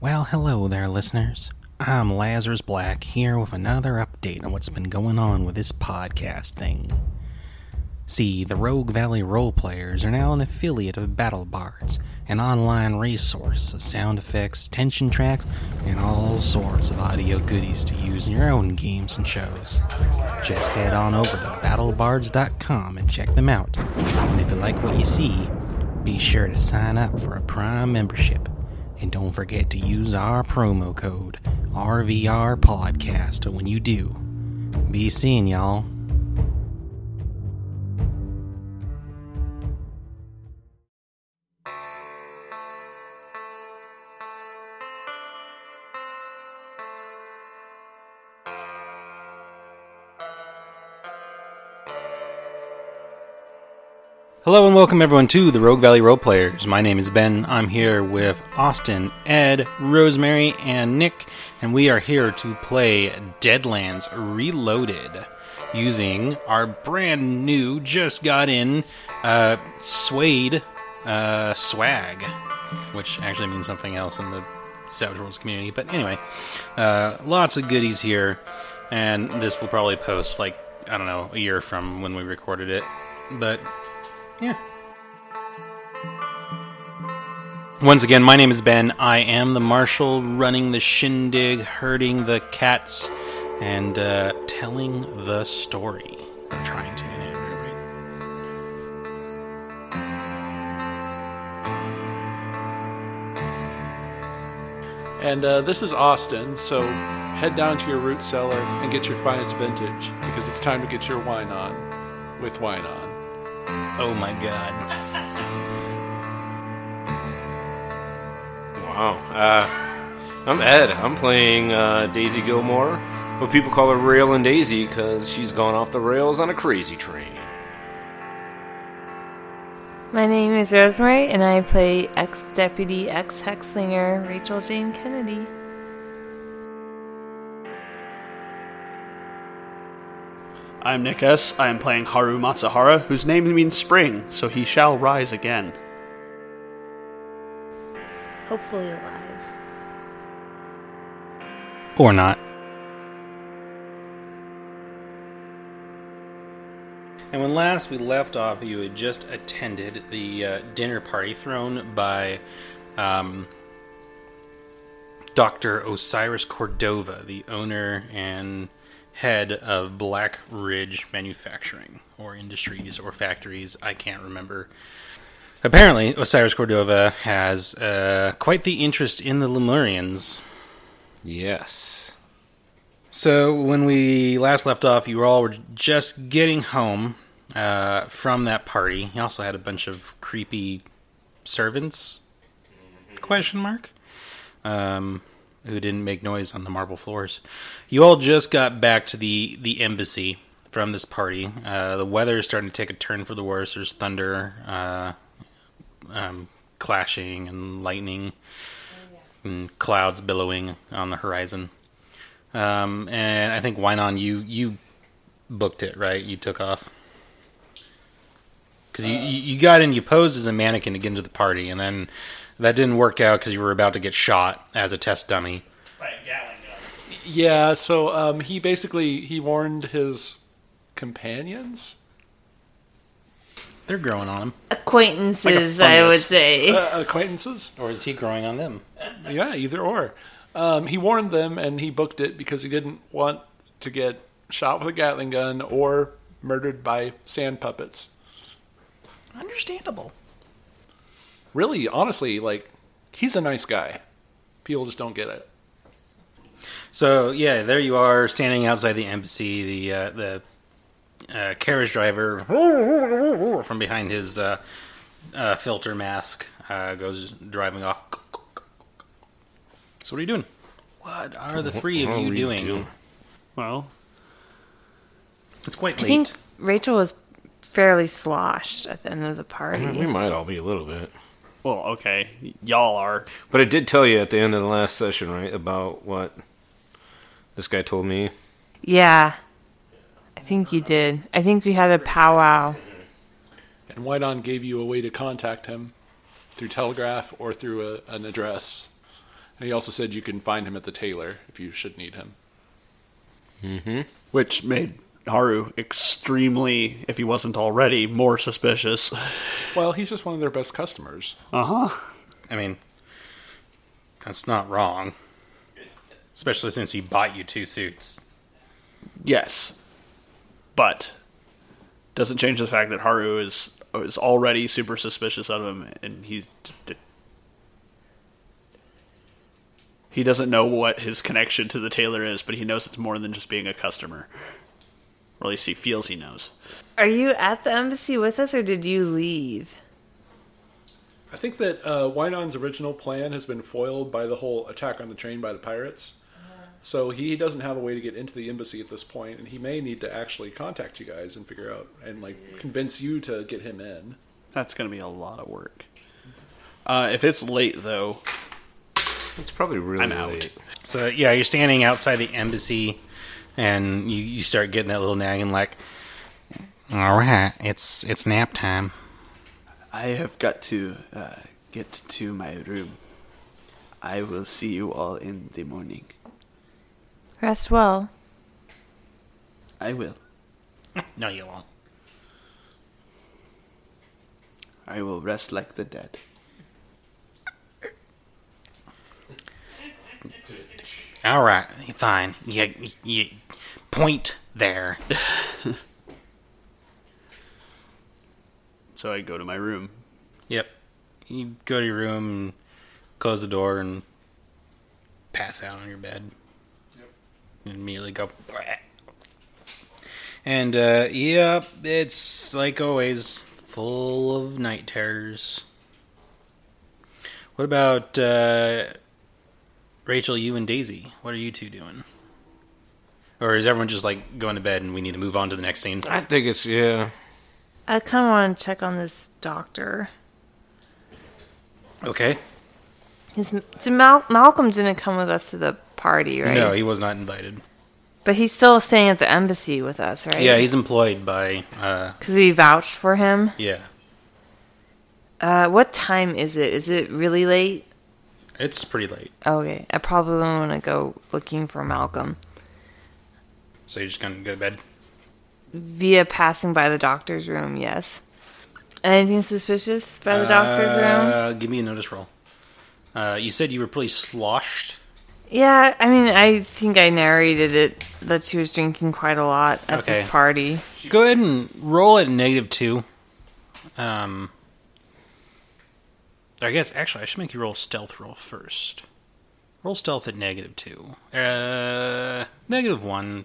Well, hello there, listeners. I'm Lazarus Black here with another update on what's been going on with this podcast thing. See, the Rogue Valley Roleplayers are now an affiliate of Battle Bards, an online resource of sound effects, tension tracks, and all sorts of audio goodies to use in your own games and shows. Just head on over to battlebards.com and check them out. And if you like what you see, be sure to sign up for a Prime membership. And don't forget to use our promo code RVR Podcast when you do. Be seeing y'all. Hello and welcome everyone to the Rogue Valley Role Players. My name is Ben. I'm here with Austin, Ed, Rosemary, and Nick, and we are here to play Deadlands Reloaded using our brand new, just got in, uh, Suede uh, swag, which actually means something else in the Savage Worlds community. But anyway, uh, lots of goodies here, and this will probably post like I don't know a year from when we recorded it, but yeah. Once again, my name is Ben. I am the marshal running the shindig, herding the cats, and uh, telling the story. I'm trying to. anyway. And uh, this is Austin, so head down to your root cellar and get your finest vintage because it's time to get your wine on with Wynon. Oh my god. Wow. Uh, I'm Ed. I'm playing uh, Daisy Gilmore, but people call her Rail and Daisy because she's gone off the rails on a crazy train. My name is Rosemary, and I play ex deputy ex Hexslinger Rachel Jane Kennedy. I'm Nick S. I am playing Haru Matsuhara, whose name means spring, so he shall rise again. Hopefully alive. Or not. And when last we left off, you had just attended the uh, dinner party thrown by um, Dr. Osiris Cordova, the owner and head of Black Ridge Manufacturing, or Industries, or Factories. I can't remember. Apparently, Osiris Cordova has uh, quite the interest in the Lemurians. Yes. So when we last left off, you all were just getting home uh, from that party. You also had a bunch of creepy servants? Question mark. Um, who didn't make noise on the marble floors. You all just got back to the the embassy from this party. Uh, the weather is starting to take a turn for the worse. There's thunder, uh, um, clashing, and lightning, and clouds billowing on the horizon. Um, and I think Wynon, you you booked it right. You took off because you, you you got in. You posed as a mannequin to get into the party, and then that didn't work out because you were about to get shot as a test dummy. By a Gatling gun. Yeah, so um, he basically he warned his companions, They're growing on him, Acquaintances, Like a I would say. uh, acquaintances. or is he growing on them? Yeah, either or. Um, he warned them, and he booked it because he didn't want to get shot with a Gatling gun or murdered by sand puppets. Understandable. Really, honestly, like he's a nice guy. People just don't get it. So yeah, there you are, standing outside the embassy. The uh, the uh, carriage driver from behind his uh, uh, filter mask uh, goes driving off. So what are you doing? What are the three of What are you doing? doing? Well, It's quite I late. think Rachel was fairly sloshed at the end of the party. We might all be a little bit. Well, okay, y'all are. But I did tell you at the end of the last session, right, about what this guy told me. Yeah. I think you did. I think we had a powwow. And Wynon gave you a way to contact him through telegraph or through a, an address. And he also said you can find him at the tailor if you should need him. Mm-hmm. Which made Haru extremely, if he wasn't already, more suspicious. Well, he's just one of their best customers. Uh huh. I mean, that's not wrong. Especially since he bought you two suits. Yes. But doesn't change the fact that Haru is is already super suspicious of him and he's he doesn't know what his connection to the tailor is, but he knows it's more than just being a customer. Or at least he feels he knows. Are you at the embassy with us, or did you leave? I think that uh, Wynon's original plan has been foiled by the whole attack on the train by the pirates. So he doesn't have a way to get into the embassy at this point, and he may need to actually contact you guys and figure out and like convince you to get him in. That's going to be a lot of work. Uh, if it's late though, It's probably really I'm out. late. So yeah, you're standing outside the embassy, and you, you start getting that little nagging like, "All right, it's it's nap time." I have got to uh, get to my room. I will see you all in the morning. Rest well. I will. No, you won't. I will rest like the dead. All right, fine. You, you point there. so I go to my room. Yep. You go to your room, and close the door, and pass out on your bed. Yep. And immediately go. "Bleh." And uh, yep, it's like always full of night terrors. What about uh, Rachel, you and Daisy? What are you two doing? Or is everyone just like going to bed and we need to move on to the next scene? I think it's yeah. I kind of want to check on this doctor. Okay. His, so Mal- Malcolm didn't come with us to the party, right? No, he was not invited. But he's still staying at the embassy with us, right? Yeah, he's employed by. Uh, Because we vouched for him. yeah, Uh, what time is it? Is it really late? It's pretty late. Okay, I probably want to go looking for Malcolm So you're just gonna go to bed. via passing by the doctor's room. Yes. Anything suspicious by the doctor's room? Uh, give me a notice roll. Uh, you said you were pretty sloshed. Yeah, I mean, I think I narrated it that she was drinking quite a lot at Okay. this party. Go ahead and roll at negative two. Um, I guess actually I should make you roll stealth roll first. Roll stealth at negative two. Uh, negative one.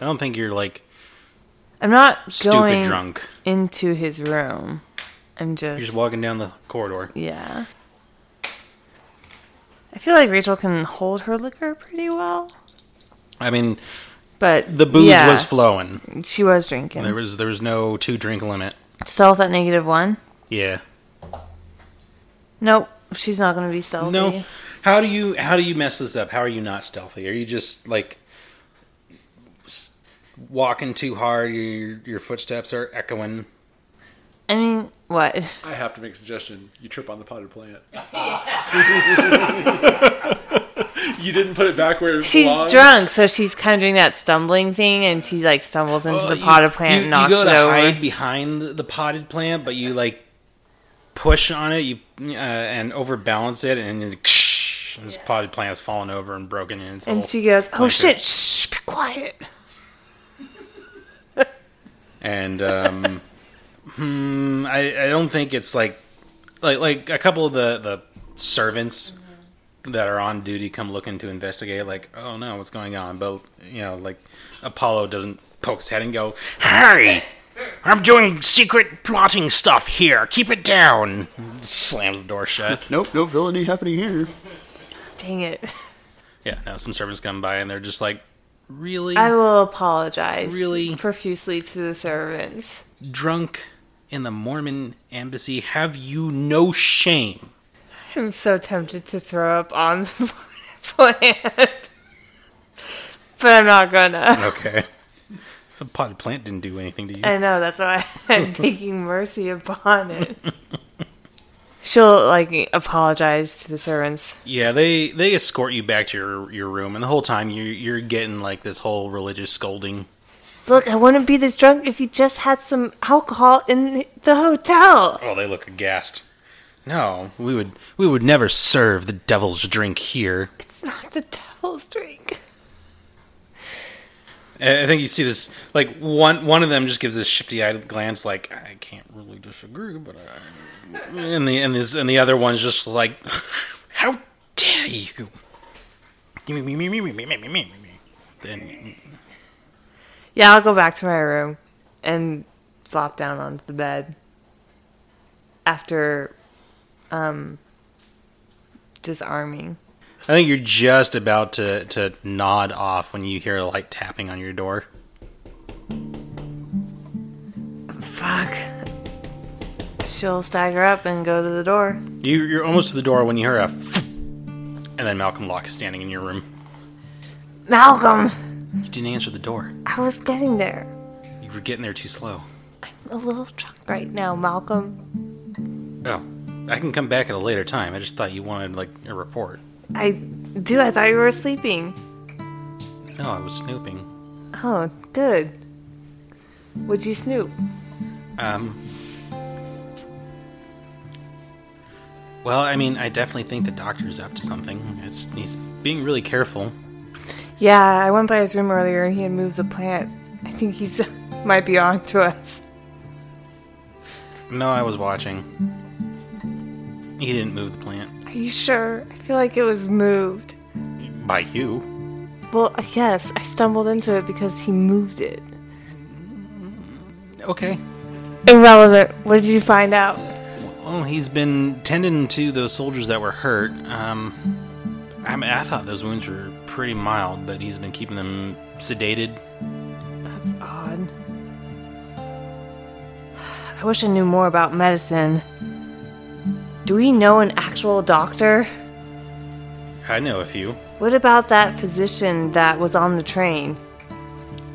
I don't think you're like I'm not stupid going drunk. into his room. I'm just, You're just walking down the corridor. yeah. I feel like Rachel can hold her liquor pretty well, I mean, but the booze yeah, was flowing. She was drinking. There was there was no two drink limit. Stealth at negative one. Yeah. Nope, she's not going to be stealthy. No. How do you how do you mess this up? How are you not stealthy? Are you just like s- walking too hard? Your your footsteps are echoing. I mean, what? I have to make a suggestion. You trip on the potted plant. you didn't put it back where it She's belonged. drunk, so she's kind of doing that stumbling thing, and she like stumbles into Well, the you- potted plant you, and knocks you go it to over. hide behind the, the potted plant, but you like push on it, you uh, and overbalance it, and then this potted plant is falling over and broken in. Its and she goes, "Oh shit! Shh, be quiet." and um, hmm, I, I don't think it's like like like a couple of the the servants that are on duty come looking to investigate like oh no what's going on but you know like apollo doesn't poke his head and go hey i'm doing secret plotting stuff here keep it down slams the door shut Nope, no villainy happening here. Dang it! yeah now some servants come by and they're just like really I will apologize Really? profusely to the servants. drunk in the mormon embassy have you no shame I'm so tempted to throw up on the potted plant, but I'm not gonna. Okay. The potted plant didn't do anything to you. I know that's why I'm taking mercy upon it. She'll like apologize to the servants. Yeah, they they escort you back to your your room, and the whole time you you're getting like this whole religious scolding. Look, I wouldn't be this drunk if you just had some alcohol in the hotel. Oh, they look aghast. No, we would we would never serve the devil's drink here. It's not the devil's drink. I think you see this like one one of them just gives this shifty eyed glance, like I can't really disagree, but I, and the and this and the other one's just like, how dare you? Then Yeah, I'll go back to my room and flop down onto the bed after um disarming. I think you're just about to to nod off when you hear a light tapping on your door. Fuck. She'll stagger up and go to the door. You, you're almost to the door when you hear a, and then Malcolm Locke is standing in your room. Malcolm! You didn't answer the door. I was getting there. You were getting there too slow. I'm a little drunk right now, Malcolm. Oh, I can come back at a later time. I just thought you wanted like a report. I do. I thought you were sleeping. No, I was snooping. Oh, good. Would you snoop? Um. Well, I mean, I definitely think the doctor's up to something. It's he's being really careful. Yeah, I went by his room earlier and he had moved the plant. I think he's might be on to us. No, I was watching. He didn't move the plant Are you sure? I feel like it was moved. by you. Well, yes, I stumbled into it because he moved it. Okay. Irrelevant. What did you find out? Well, he's been tending to those soldiers that were hurt. Um, I mean, I thought those wounds were pretty mild, but he's been keeping them sedated. That's odd. I wish I knew more about medicine. Do we know an actual doctor? I know a few. What about that physician that was on the train?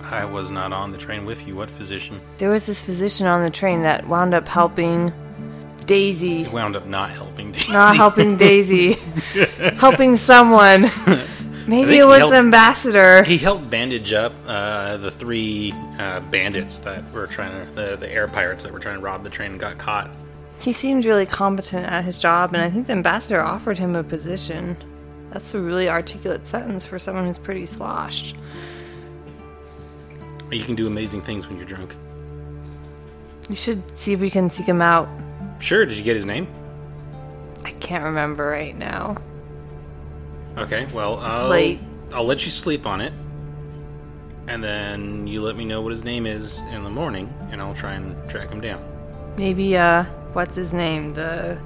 I was not on the train with you. What physician? There was this physician on the train that wound up helping Daisy. He wound up not helping Daisy. Not helping Daisy. helping someone. Maybe it was he helped- the ambassador. He helped bandage up uh, the three uh, bandits that were trying to, the, the air pirates that were trying to rob the train and got caught. He seemed really competent at his job, and I think the ambassador offered him a position. That's a really articulate sentence for someone who's pretty sloshed. You can do amazing things when you're drunk. You should see if we can seek him out. Sure, did you get his name? I can't remember right now. Okay, well, I'll, late. I'll let you sleep on it. And then you let me know what his name is in the morning, and I'll try and track him down. Maybe uh what's his name? The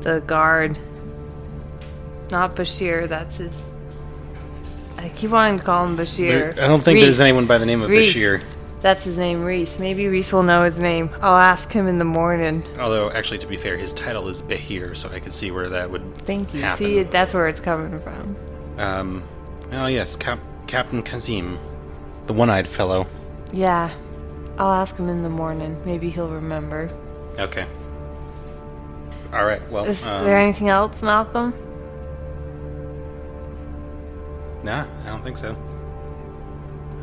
the guard. Not Bashir, that's his I keep wanting to call him Bashir. There- I don't think Reese. there's anyone by the name of Reese. Bashir. That's his name, Reese. Maybe Reese will know his name. I'll ask him in the morning. Although, actually, to be fair, his title is Bahir, so I could see where that would Thank you. happen. See, that's where it's coming from. Um, oh yes, Cap- Captain Kazim, the one-eyed fellow. Yeah. I'll ask him in the morning. Maybe he'll remember. Okay. All right. Well, Is um, there anything else, Malcolm? Nah, I don't think so.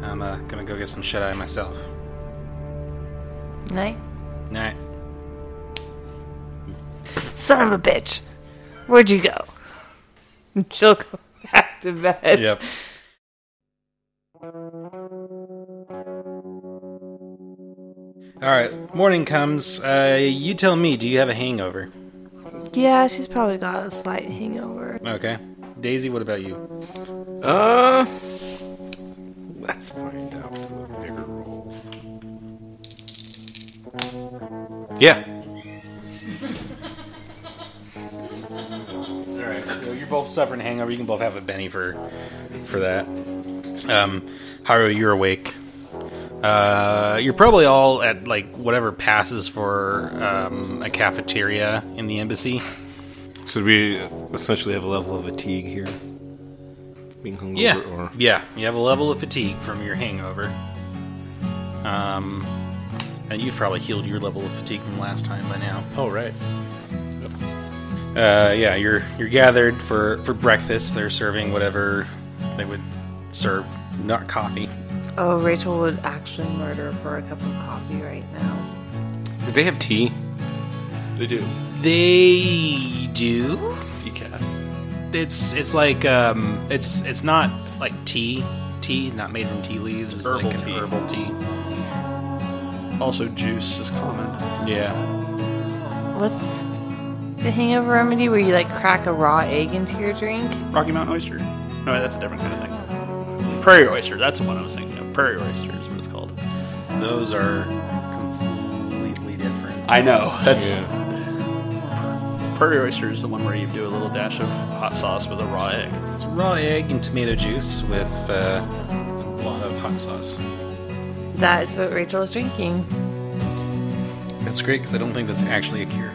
I'm uh, gonna go get some shut eye myself. Night. Night. Son of a bitch. Where'd you go? She'll go back to bed. Yep. All right. Morning comes. Uh, you tell me. Do you have a hangover? Yeah, she's probably got a slight hangover. Okay. Daisy, what about you? Uh, let's find out a bigger roll. Yeah. All right. So you're both suffering hangover. You can both have a Benny for for that. Um, Haru, you're awake. Uh, you're probably all at like whatever passes for um, a cafeteria in the embassy. Should we essentially have a level of fatigue here? Being hungover Yeah, or yeah. You have a level of fatigue from your hangover. Um, and you've probably healed your level of fatigue from last time by now. Oh right. uh, yeah, you're you're gathered for for breakfast. They're serving whatever they would serve, not coffee. Oh, Rachel would actually murder for a cup of coffee right now. Did they have tea? They do. They do. Decaf. It's it's like um, it's it's not like tea. Tea not made from tea leaves. It's Herbal like an tea. Herbal tea. Also, juice is common. Yeah. What's the hangover remedy where you like crack a raw egg into your drink? Rocky Mountain oyster. No, that's a different kind of thing. Prairie oyster. That's the one I was thinking of. Prairie oyster is what it's called. Those are completely different. I know. That's Yeah. Prairie oyster is the one where you do a little dash of hot sauce with a raw egg. It's raw egg and tomato juice with uh, a lot of hot sauce. That is what Rachel is drinking. That's great because I don't think that's actually a cure.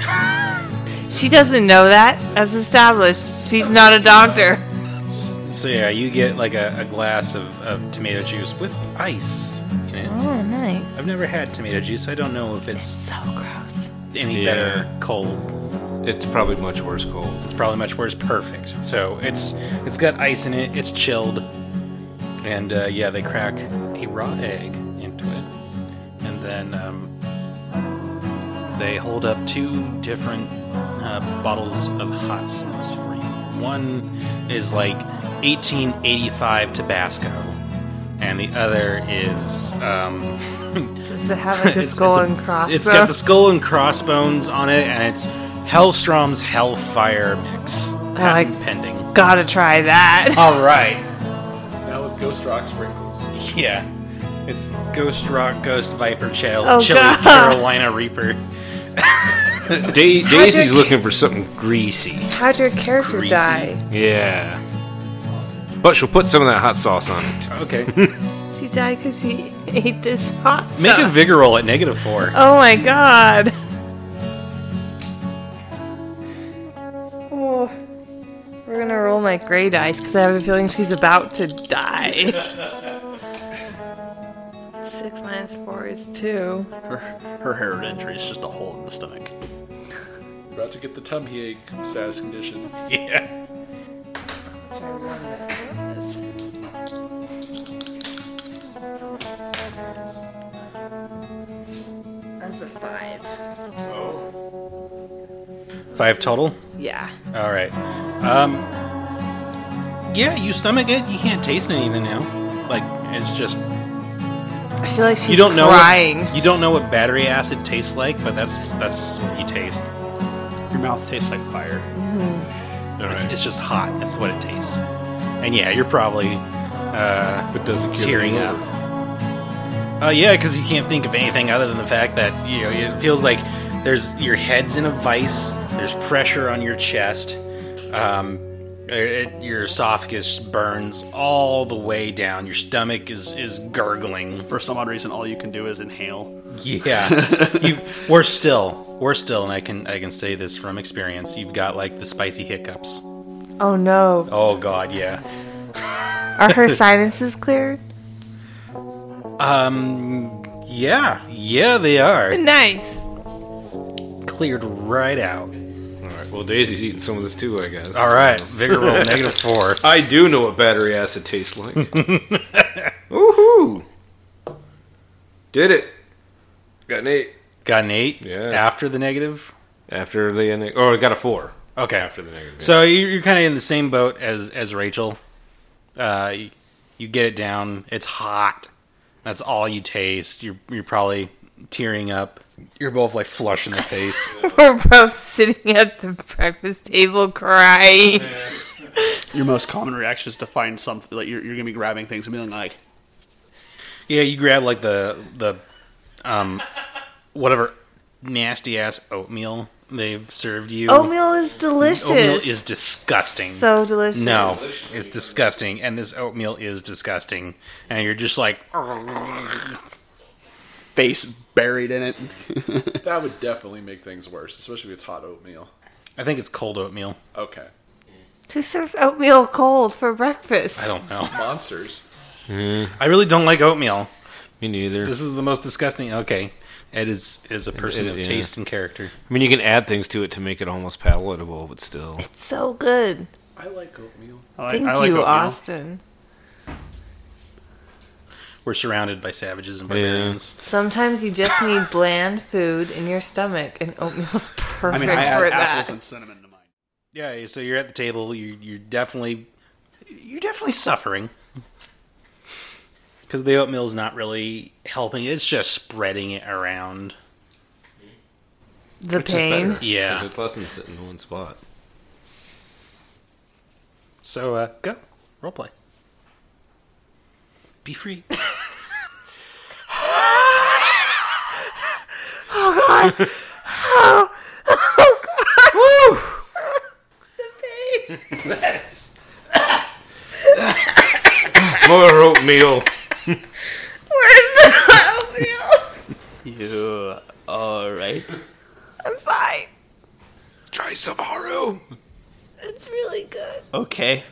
She doesn't know that, as established. She's not a doctor. So yeah, you get like a, a glass of, of tomato juice with ice in it. Oh, nice. I've never had tomato juice, so I don't know if it's So gross. Any Yeah. better cold. It's probably much worse cold. It's probably much worse. Perfect. So it's it's got ice in it. It's chilled, and uh, yeah, they crack a raw egg into it, and then um, they hold up two different uh, bottles of hot sauce for you. One is like 1885 Tabasco, and the other is um, Does it have like a It's- skull it's a- and crossbones? It's got the skull and crossbones on it, and it's Hellstrom's Hellfire mix. I- Patent pending. Gotta try that. All right. Now with Ghost Rock sprinkles. Yeah. It's Ghost Rock, Ghost Viper, Chill, Oh, Chili, God. Carolina Reaper. Da- Daisy's looking for something greasy. How'd your character Greasy. die? Yeah. But she'll put some of that hot sauce on it. Okay. She died because she ate this hot Make a vigor roll at negative four. Oh my god. Oh, we're gonna roll my gray dice because I have a feeling she's about to die. Six minus four is two. Her, her hereditary is just a hole in the stomach. About to get the tummy ache status condition. Yeah. Five. Five total. Yeah. All right. Um. Yeah, you stomach it. You can't taste anything now. Like it's just I feel like she's you don't know. What, you don't know what battery acid tastes like, but that's that's what you taste. Your mouth tastes like fire. All It's, right. it's just hot. That's what it tastes. And yeah, you're probably uh, But does it tearing you up. Over? Uh, yeah, because you can't think of anything other than the fact that you know it feels like there's your head's in a vice. There's pressure on your chest. Um, it, your esophagus burns all the way down. Your stomach is is gurgling. For some odd reason, all you can do is inhale. Yeah, you. Worse still, worse still, and I can I can say this from experience. You've got like the spicy hiccups. Oh no. Oh God, yeah. Are her sinuses cleared? Um, yeah, yeah, they are Nice. cleared right out. All right. Well, Daisy's eating some of this too, I guess. All right, vigor roll negative four. I do know what battery acid tastes like. Woohoo! Did it. Got an eight. Got an eight. Yeah. After the negative. After the ending. Or I got a four. Okay. After the negative. So you're, you're kind of in the same boat as as Rachel. Uh, you, you get it down. It's hot. That's all you taste. You're you're probably tearing up. You're both like flush in the face. We're both sitting at the breakfast table crying. Your most common reaction is to find something like you're, you're gonna be grabbing things and being like, yeah, you grab like the the um whatever nasty ass oatmeal they've served you. Oatmeal is delicious. Oatmeal is disgusting. so delicious. No, it's disgusting, and this oatmeal is disgusting, and you're just like, face buried in it. That would definitely make things worse, especially if it's hot oatmeal. I think it's cold oatmeal. Okay. Who serves oatmeal cold for breakfast? I don't know. Monsters. I really don't like oatmeal. Me neither. This is the most disgusting. Okay, Ed is is a person Ed- of yeah. taste and character. I mean, you can add things to it to make it almost palatable, but still. It's so good. I like oatmeal. I like, Thank I like you, oatmeal. Austin. We're surrounded by savages and Yeah. barbarians. Sometimes you just need bland food in your stomach, and oatmeal's perfect I mean, I add for apples and cinnamon to mine. Yeah, so you're at the table. You you're definitely you're definitely suffering because the oatmeal is not really helping. It's just spreading it around. The Which pain. better, Yeah. because It doesn't sit in one spot. So uh, go role play. Be free. Oh god! Oh, woo! The pain. Yes. More oatmeal. You all right? I'm fine. Try some Haru. It's really good. Okay.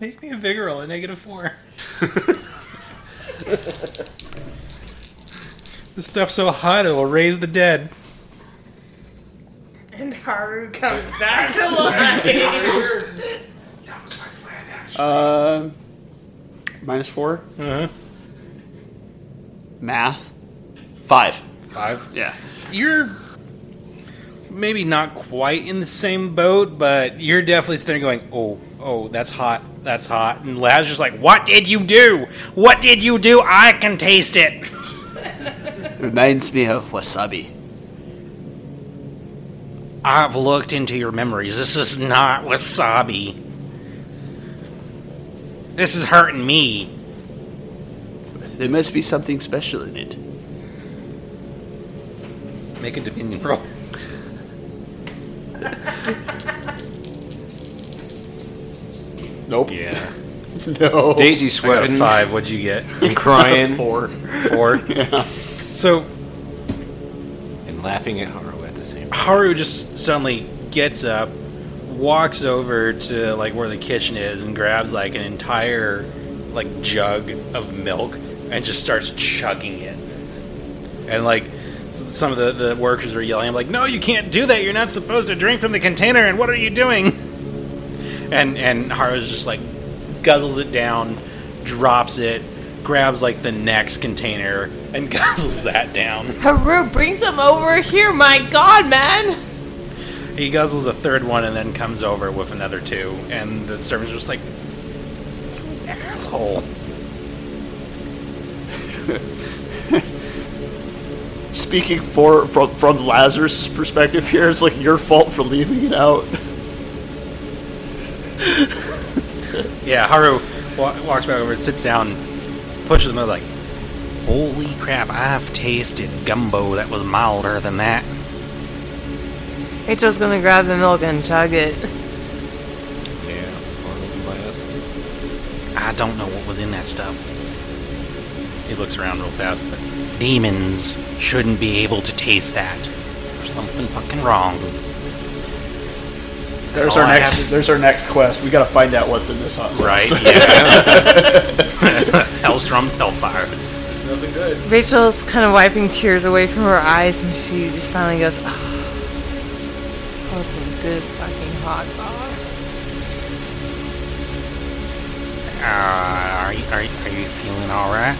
Make me a vigor roll a negative four. this stuff's so hot it will raise the dead. And Haru comes back to life. That was my plan. Um, minus four. Uh-huh. Math. Five. Five. Yeah. You're maybe not quite in the same boat, but you're definitely sitting there going, "Oh, oh, that's hot, that's hot." And Laz's just like, "What did you do? What did you do? I can taste it." Reminds me of wasabi. I've looked into your memories. This is not wasabi. This is hurting me. There must be something special in it. Make a dominion roll. Nope. Yeah. No. Daisy I got a sweating five. What'd you get? and crying Four. Four. Yeah. So and laughing at Haru at the same time. Haru just suddenly gets up, walks over to like where the kitchen is, and grabs like an entire like jug of milk and just starts chugging it. And like some of the, the workers are yelling, I'm like, no, you can't do that. You're not supposed to drink from the container. And what are you doing? And and Haru's just like guzzles it down, drops it, grabs like the next container, and guzzles that down. Haru, bring some over here. My God, man. He guzzles a third one and then comes over with another two, and the servant's are just like, "You asshole. Speaking for from from Lazarus' perspective here, it's like your fault for leaving it out. Yeah, Haru wa- walks back over and sits down, pushes them out like, holy crap, I've tasted gumbo that was milder than that. Rachel's gonna grab the milk and chug it. Yeah. Haru last. I don't know what was in that stuff. He looks around real fast, but demons shouldn't be able to taste that. There's something fucking wrong. There's our I next. have. There's our next quest. We gotta find out what's in this hot sauce. Right? Yeah. Hellstrom's Hellfire. It's nothing good. Rachel's kind of wiping tears away from her eyes, and she just finally goes, "Oh, oh some good fucking hot sauce." Uh, are, you, are, you- are you feeling all right?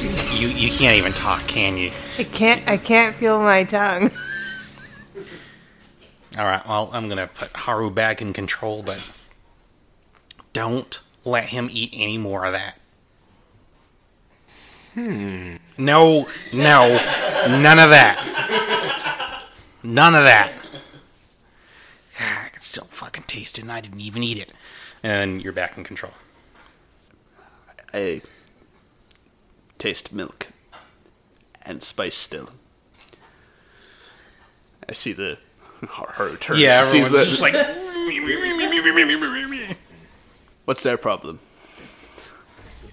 You you can't even talk, can you? I can't. I can't feel my tongue. All right. Well, I'm gonna put Haru back in control, but don't let him eat any more of that. Hmm. No, no, none of that. None of that. Ah, I can still fucking taste it, and I didn't even eat it. And you're back in control. I taste milk and spice still. I see the her turns. Yeah, sees everyone's the, just like. What's their problem?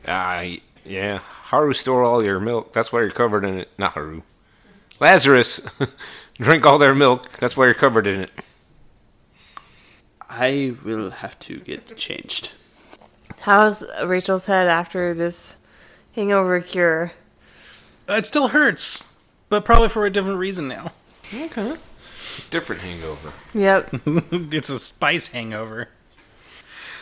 Ah, yeah. Haru store all your milk. That's why you're covered in it. Not Haru. Lazarus. Drink all their milk. That's why you're covered in it. I will have to get changed. How's Rachel's head after this hangover cure? It still hurts, but probably for a different reason now. Okay. Different hangover. Yep. it's a spice hangover.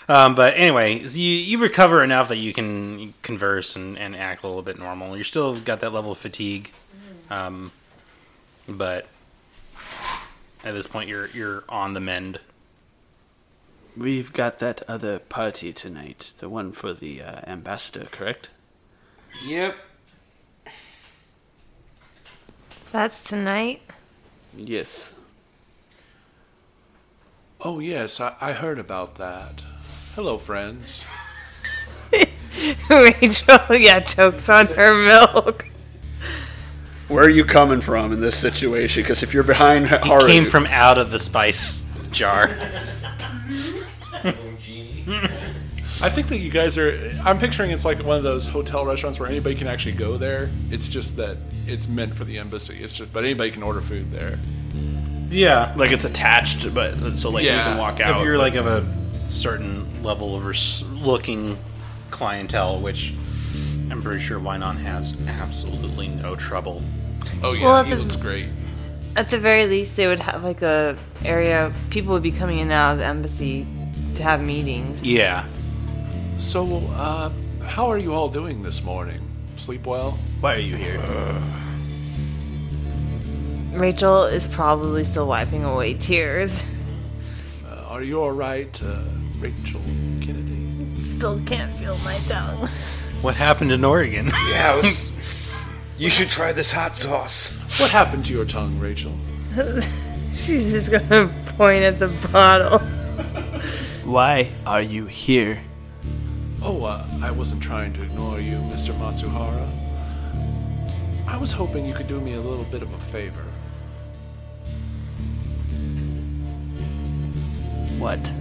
Um, but anyway, so you, you recover enough that you can converse and, and act a little bit normal. You're still got that level of fatigue, um, but at this point you're you're on the mend. We've got that other party tonight, the one for the uh, ambassador, correct? Yep. That's tonight. Yes. Oh, yes, I, I heard about that. Hello, friends. Rachel, yeah, chokes on her milk. Where are you coming from in this situation? Because if you're behind It Haru, came from out of the spice jar. I think that you guys are. I'm picturing it's like one of those hotel restaurants where anybody can actually go there. It's just that it's meant for the embassy. It's just, but anybody can order food there. Yeah, like it's attached, but so like you can walk out. if you're like of a certain level of res- looking clientele, which I'm pretty sure Wynon has absolutely no trouble. Oh yeah, Well, he the- looks great. At the very least, they would have like a area. People would be coming in and out of the embassy to have meetings. Yeah, So, uh, how are you all doing this morning? Sleep well? why are you here? Rachel is probably still wiping away tears. Uh, are you all right, uh, Rachel Kennedy? Still can't feel my tongue. what happened in Oregon? Yeah, it was, you should try this hot sauce. What happened to your tongue, Rachel? She's just gonna point at the bottle. Why are you here? Oh, uh, I wasn't trying to ignore you, Mr. Matsuhara. I was hoping you could do me a little bit of a favor. What?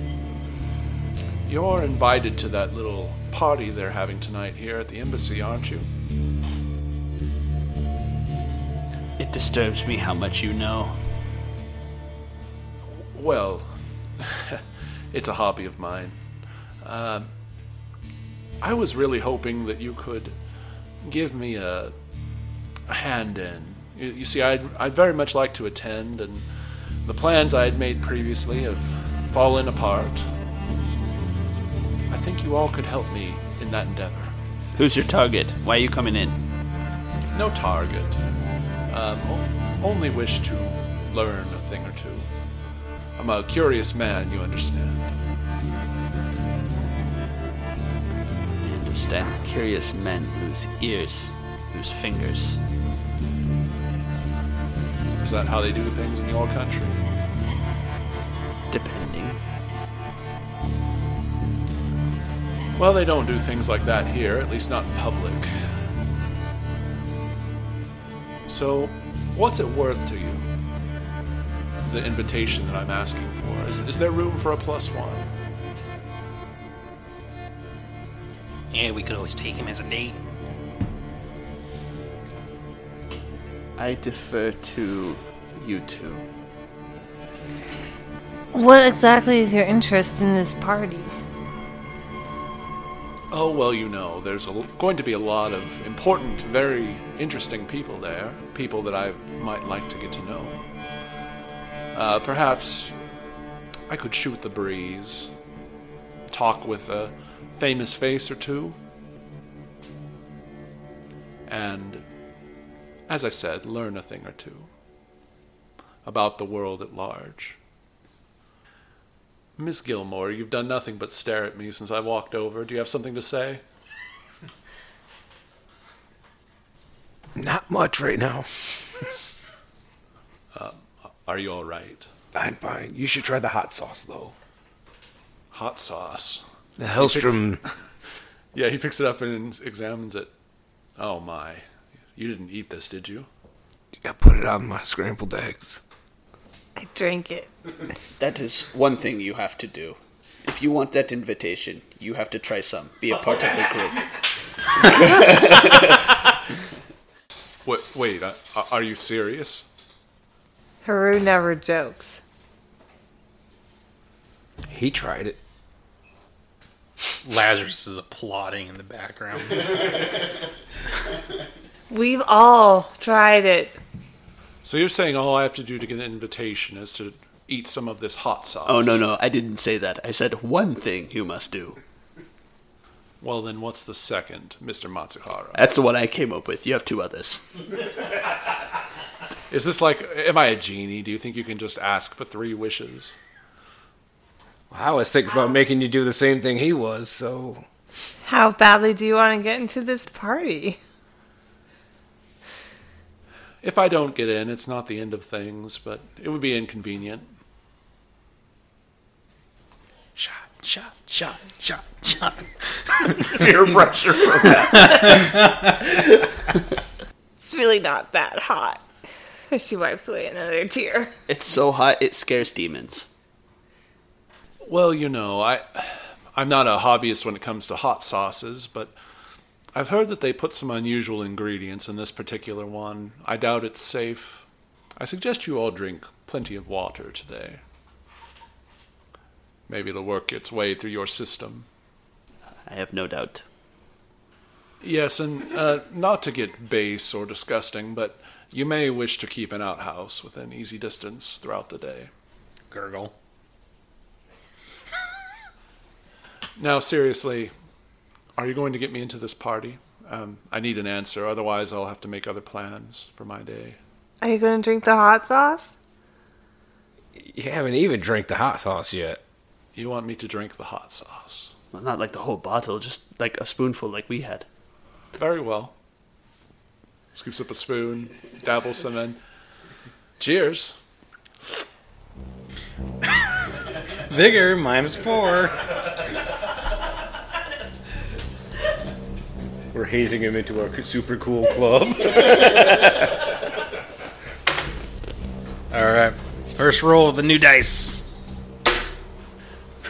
You're invited to that little party they're having tonight here at the embassy, aren't you? It disturbs me how much you know. Well, it's a hobby of mine. Um I was really hoping that you could give me a, a hand in. You, you see, I'd, I'd very much like to attend, and the plans I had made previously have fallen apart. I think you all could help me in that endeavor. Who's your target? Why are you coming in? No target. Um, o- only wish to learn a thing or two. I'm a curious man, you understand. I curious men lose ears, lose fingers. Is that how they do things in your country? Depending. Well, they don't do things like that here, at least not in public. So, what's it worth to you? The invitation that I'm asking for. Is, is there room for a plus one? Yeah, we could always take him as a date. I defer to you two. What exactly is your interest in this party? Oh, well, you know, there's a, l- going to be a lot of important, very interesting people there. People that I might like to get to know. Uh, perhaps I could shoot the breeze, talk with a famous face or two. And, as I said, learn a thing or two about the world at large. Miss Gilmore, you've done nothing but stare at me since I walked over. Do you have something to say? Not much right now. Uh, are you all right? I'm fine. You should try the hot sauce, though. Hot sauce. The Hellstrom. Yeah, he picks it up and examines it. Oh my. You didn't eat this, did you? I put it on my scrambled eggs. I drank it. That is one thing you have to do. If you want that invitation, you have to try some. Be a part of the group. Wait, wait uh, are you serious? Haru never jokes. He tried it. Lazarus is applauding in the background. We've all tried it. So you're saying all I have to do to get an invitation is to eat some of this hot sauce? Oh no no, I didn't say that. I said one thing you must do. Well, then what's the second, Mr. Matsuhara? That's the one I came up with. You have two others. Is this like, am I a genie? Do you think you can just ask for three wishes? I was thinking about making you do the same thing he was, so. How badly do you want to get into this party? If I don't get in, it's not the end of things, but it would be inconvenient. Shot, shot, shot, shot, shot. Peer pressure. It's really not that hot. She wipes away another tear. It's so hot it scares demons. Well, you know, I, I'm not a hobbyist when it comes to hot sauces, but I've heard that they put some unusual ingredients in this particular one. I doubt it's safe. I suggest you all drink plenty of water today. Maybe it'll work its way through your system. I have no doubt. Yes, and uh, not to get base or disgusting, but you may wish to keep an outhouse within easy distance throughout the day. Gurgle. Now, seriously, are you going to get me into this party? Um, I need an answer, otherwise, I'll have to make other plans for my day. Are you going to drink the hot sauce? You haven't even drank the hot sauce yet. You want me to drink the hot sauce? Well, not like the whole bottle, just like a spoonful like we had. Very well. Scoops up a spoon, dabbles some in. Cheers. Vigor minus four. We're hazing him into our super cool club. All right. First roll of the new dice.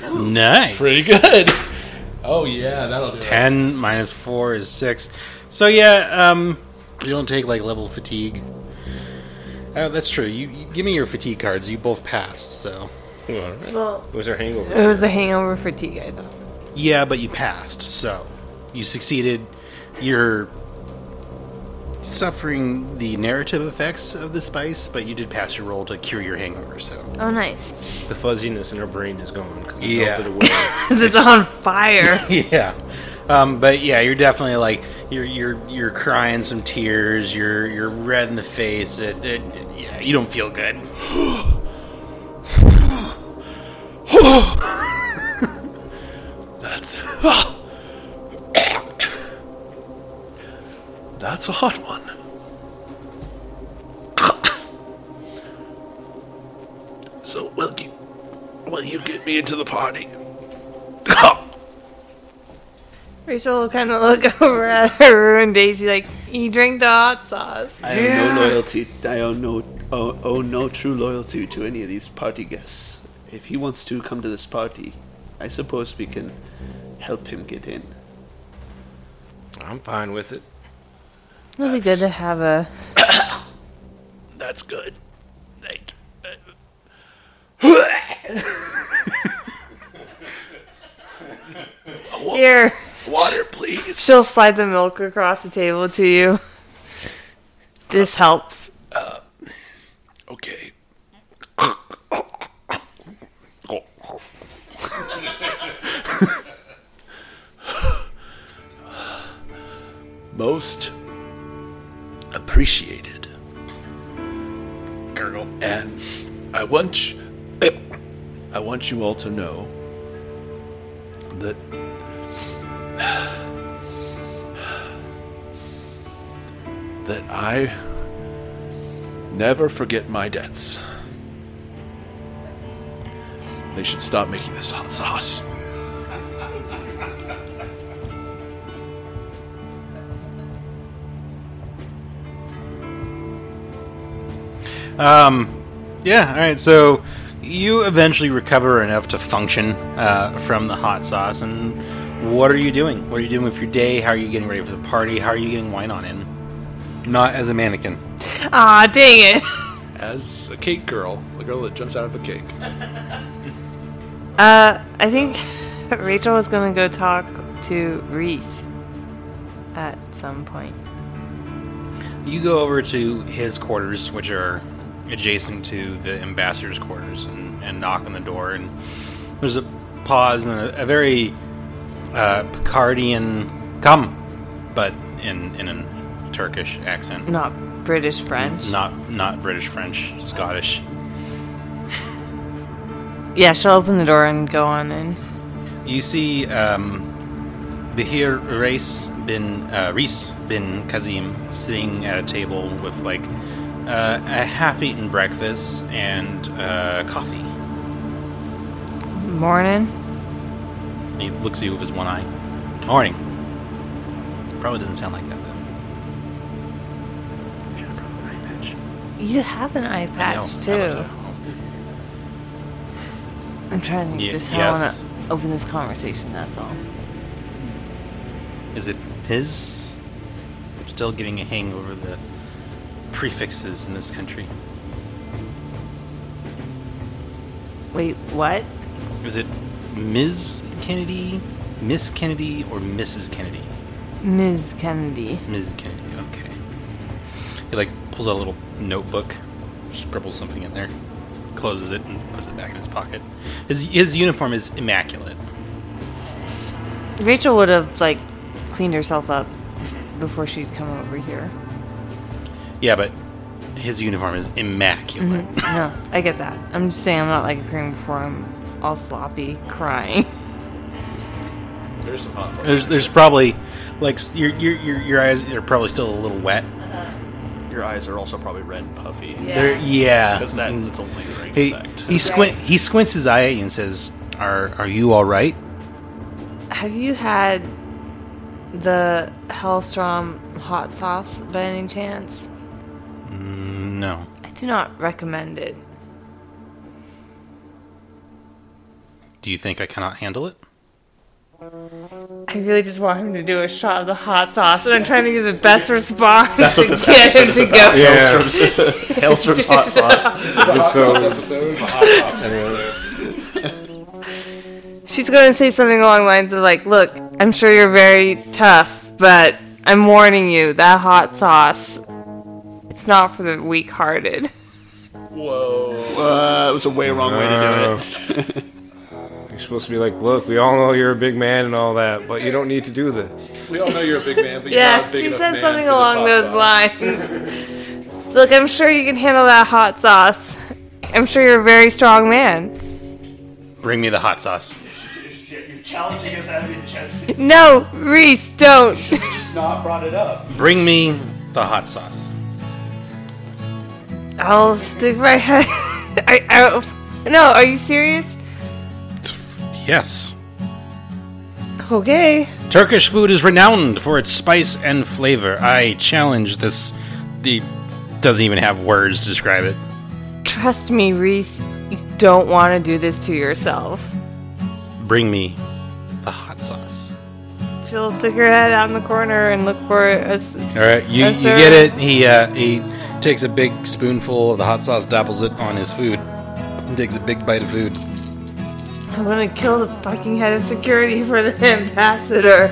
Nice. Pretty good. Oh, yeah, that'll do it. 10 minus 4 is 6. So, yeah, um, you don't take, like, level fatigue. Uh, that's true. You, you Give me your fatigue cards. You both passed, so. Well, It was our hangover. it was the hangover fatigue, I thought. Yeah, but you passed, so. You succeeded. You're suffering the narrative effects of the spice, but you did pass your roll to cure your hangover, so. Oh, nice. The fuzziness in our brain is gone because it Yeah. melted away. 'Cause it's on fire. yeah um, but yeah you're definitely like you're you're you're crying some tears you're you're red in the face it, it, yeah you don't feel good That's. That's a hot one. So, will you, will you get me into the party? Rachel will kind of look over at her and Daisy like, you drink the hot sauce. I have no loyalty. I owe no, owe, owe no true loyalty to any of these party guests. If he wants to come to this party, I suppose we can help him get in. I'm fine with it. It'll be good to have a. That's good. Thank Here, Water, please. she'll slide the milk across the table to you. This helps. Uh, okay. Most appreciated. gurgle And I want you, I want you all to know that that I never forget my debts. They should stop making this hot sauce. Um yeah all right so you eventually recover enough to function uh, from the hot sauce and what are you doing what are you doing with your day how are you getting ready for the party how are you getting Wynon in not as a mannequin Aw, dang it. As a cake girl, the girl that jumps out of a cake. Uh, I think Rachel is gonna go talk to Reese at some point. You go over to his quarters, which are adjacent to the ambassador's quarters, and, and knock on the door. And there's a pause and a, a very uh, Picardian "come," but in in a Turkish accent, Not British French. not not British, French, Scottish. Yeah, she'll open the door and go on in. You see um, Bahir Reis bin uh, Reis bin Kazim sitting at a table with like uh, a half-eaten breakfast and uh, coffee. Morning. He looks at you with his one eye. Morning. Probably doesn't sound like that though. Should have brought an eye patch. You have an eye patch too. I'm trying to think Ye- just how I want to open this conversation. That's all. Is it his? I'm still getting a hang over the prefixes in this country. Wait, what? Is it Ms. Kennedy, Miss Kennedy, or Mrs. Kennedy? Ms. Kennedy. Ms. Kennedy. Okay. He like pulls out a little notebook, scribbles something in there, closes it, and puts it back in his pocket. His his uniform is immaculate. Rachel would have like cleaned herself up before she'd come over here. Yeah, but his uniform is immaculate. Mm-hmm. No, I get that. I'm just saying I'm not like appearing before I'm all sloppy, crying. There's some hot sauce. There's there's probably like your your your, your eyes are probably still a little wet. Uh-huh. Your eyes are also probably red and puffy. They're- yeah. Because that, mm. that's a lingering He effect. he squint he squints his eye at you and says, "Are are you all right?" Have you had the Hellstrom hot sauce by any chance? Mm, no. I do not recommend it. Do you think I cannot handle it? I really just want him to do a shot of the hot sauce, and I'm trying to get the best response That's to what this get him episode is to about. go. Yeah. Hailstrom's, Hailstrom's hot sauce. The hot so- sauce. The hot sauce episode. She's going to say something along the lines of like, "Look, I'm sure you're very tough, but I'm warning you, that hot sauce, it's not for the weak-hearted." Whoa. Uh, it was a way wrong way to do it. You're supposed to be like, look, we all know you're a big man and all that, but you don't need to do this. We all know you're a big man, but you're not a Yeah, big she enough said something along those sauce. lines. Look, I'm sure you can handle that hot sauce. I'm sure you're a very strong man. Bring me the hot sauce. You're challenging us out of your chest. No, Reese, don't. Just not brought it up. Bring me the hot sauce. I'll stick my head. I, I, no, are you serious? Yes. Okay. Turkish food is renowned for its spice and flavor. I challenge this. The doesn't even have words to describe it. Trust me, Reese. You don't want to do this to yourself. Bring me the hot sauce. She'll stick her head out in the corner and look for a. s- All right, you, you get it. He uh, he takes a big spoonful of the hot sauce, dapples it on his food, and takes a big bite of food. I'm gonna kill the fucking head of security for the ambassador.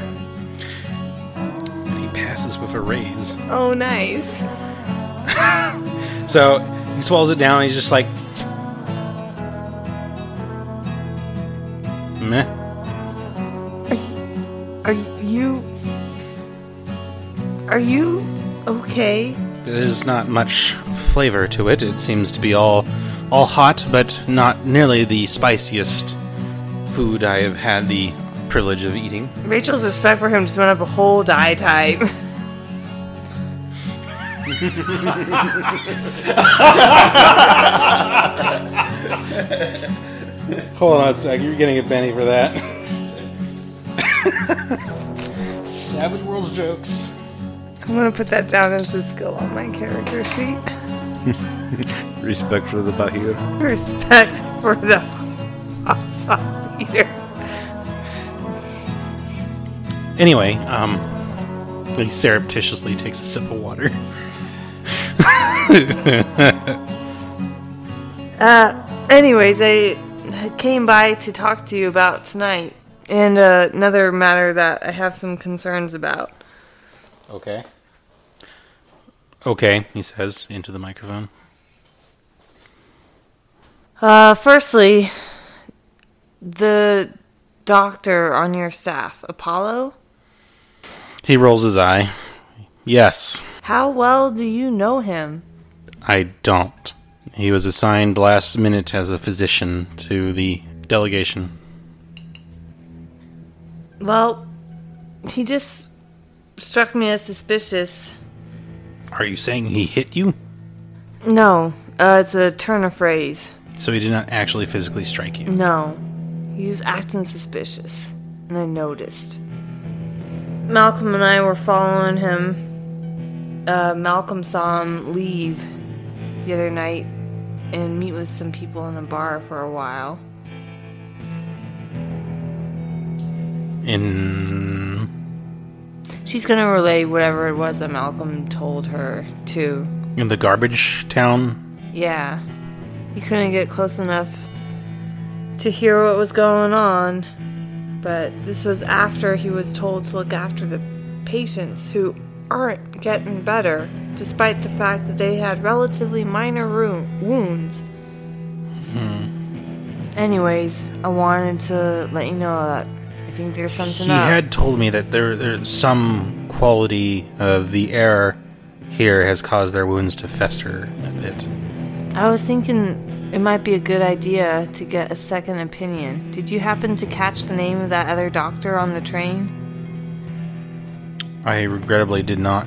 And he passes with a raise. Oh, nice. So he swallows it down. And he's just like, meh. Are, Are you. Are you okay? There's not much flavor to it. It seems to be all all hot, but not nearly the spiciest food I have had the privilege of eating. Rachel's respect for him just went up a whole die type. Hold on a sec. You're getting a Benny for that. Savage World jokes. I'm gonna put that down as a skill on my character sheet. Respect for the Bahir. Respect for the hot sauce eater. Anyway, um, he surreptitiously takes a sip of water. Anyways, I came by to talk to you about tonight and uh, another matter that I have some concerns about. Okay. Okay, he says into the microphone. Uh, firstly, the doctor on your staff, Apollo. He rolls his eye. Yes, How well do you know him? I don't. He was assigned last minute as a physician to the delegation. Well, he just struck me as suspicious. Are you saying he hit you? No, uh, it's a turn of phrase. So he did not actually physically strike you. No, he was acting suspicious, and I noticed. Malcolm and I were following him. Uh, Malcolm saw him leave the other night and meet with some people in a bar for a while. In She's gonna relay whatever it was that Malcolm told her, to. in the garbage town. Yeah. He couldn't get close enough to hear what was going on, but this was after he was told to look after the patients who aren't getting better, despite the fact that they had relatively minor ru- wounds. Hmm. Anyways, I wanted to let you know that think there's something He up. had told me that there there's some quality of the air here has caused their wounds to fester a bit. I was thinking it might be a good idea to get a second opinion. Did you happen to catch the name of that other doctor on the train? I regrettably did not.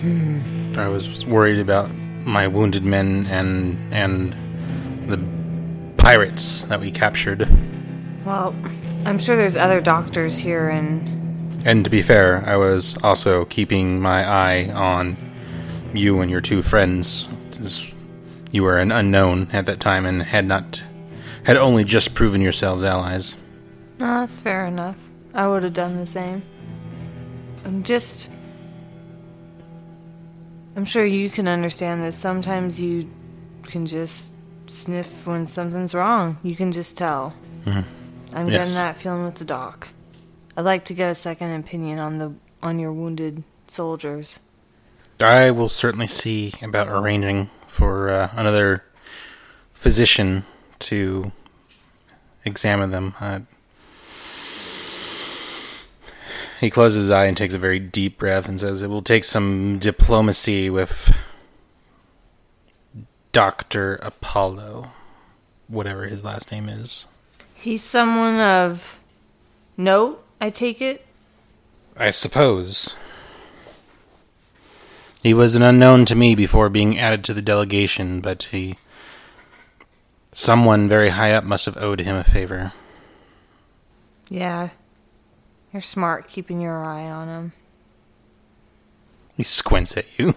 Hmm. I was worried about my wounded men and and the pirates that we captured. Well, I'm sure there's other doctors here and And to be fair, I was also keeping my eye on you and your two friends. You were an unknown at that time and had not had only just proven yourselves allies. No, that's fair enough. I would have done the same. I'm just. I'm sure you can understand that sometimes you can just sniff when something's wrong. You can just tell. Mm-hmm. I'm Yes. getting that feeling with the doc. I'd like to get a second opinion on the on your wounded soldiers. I will certainly see about arranging for uh, another physician to examine them. Uh, he closes his eye and takes a very deep breath and says, It will take some diplomacy with Dr. Apollo, whatever his last name is. He's someone of note, I take it. I suppose. He was an unknown to me before being added to the delegation, but he. Someone very high up must have owed him a favor. Yeah. You're smart keeping your eye on him. He squints at you.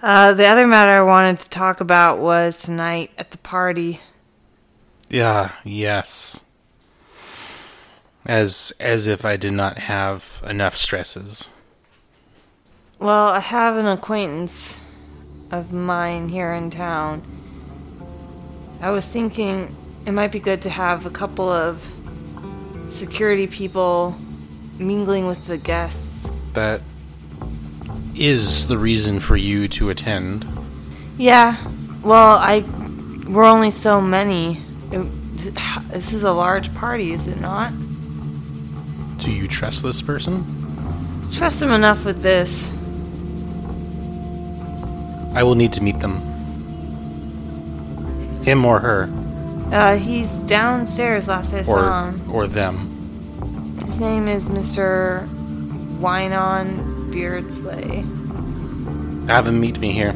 Uh, the other matter I wanted to talk about was tonight at the party. Yeah, yes. As as if I did not have enough stresses. Well, I have an acquaintance of mine here in town. I was thinking it might be good to have a couple of security people mingling with the guests. That is the reason for you to attend. Yeah, well, I we're only so many. It, this is a large party, is it not? Do you trust this person? Trust him enough with this. I will need to meet them. Him or her, Uh, he's downstairs. Last I saw or him. or them. His name is Mr. Wynon Beardsley. Have him meet me here.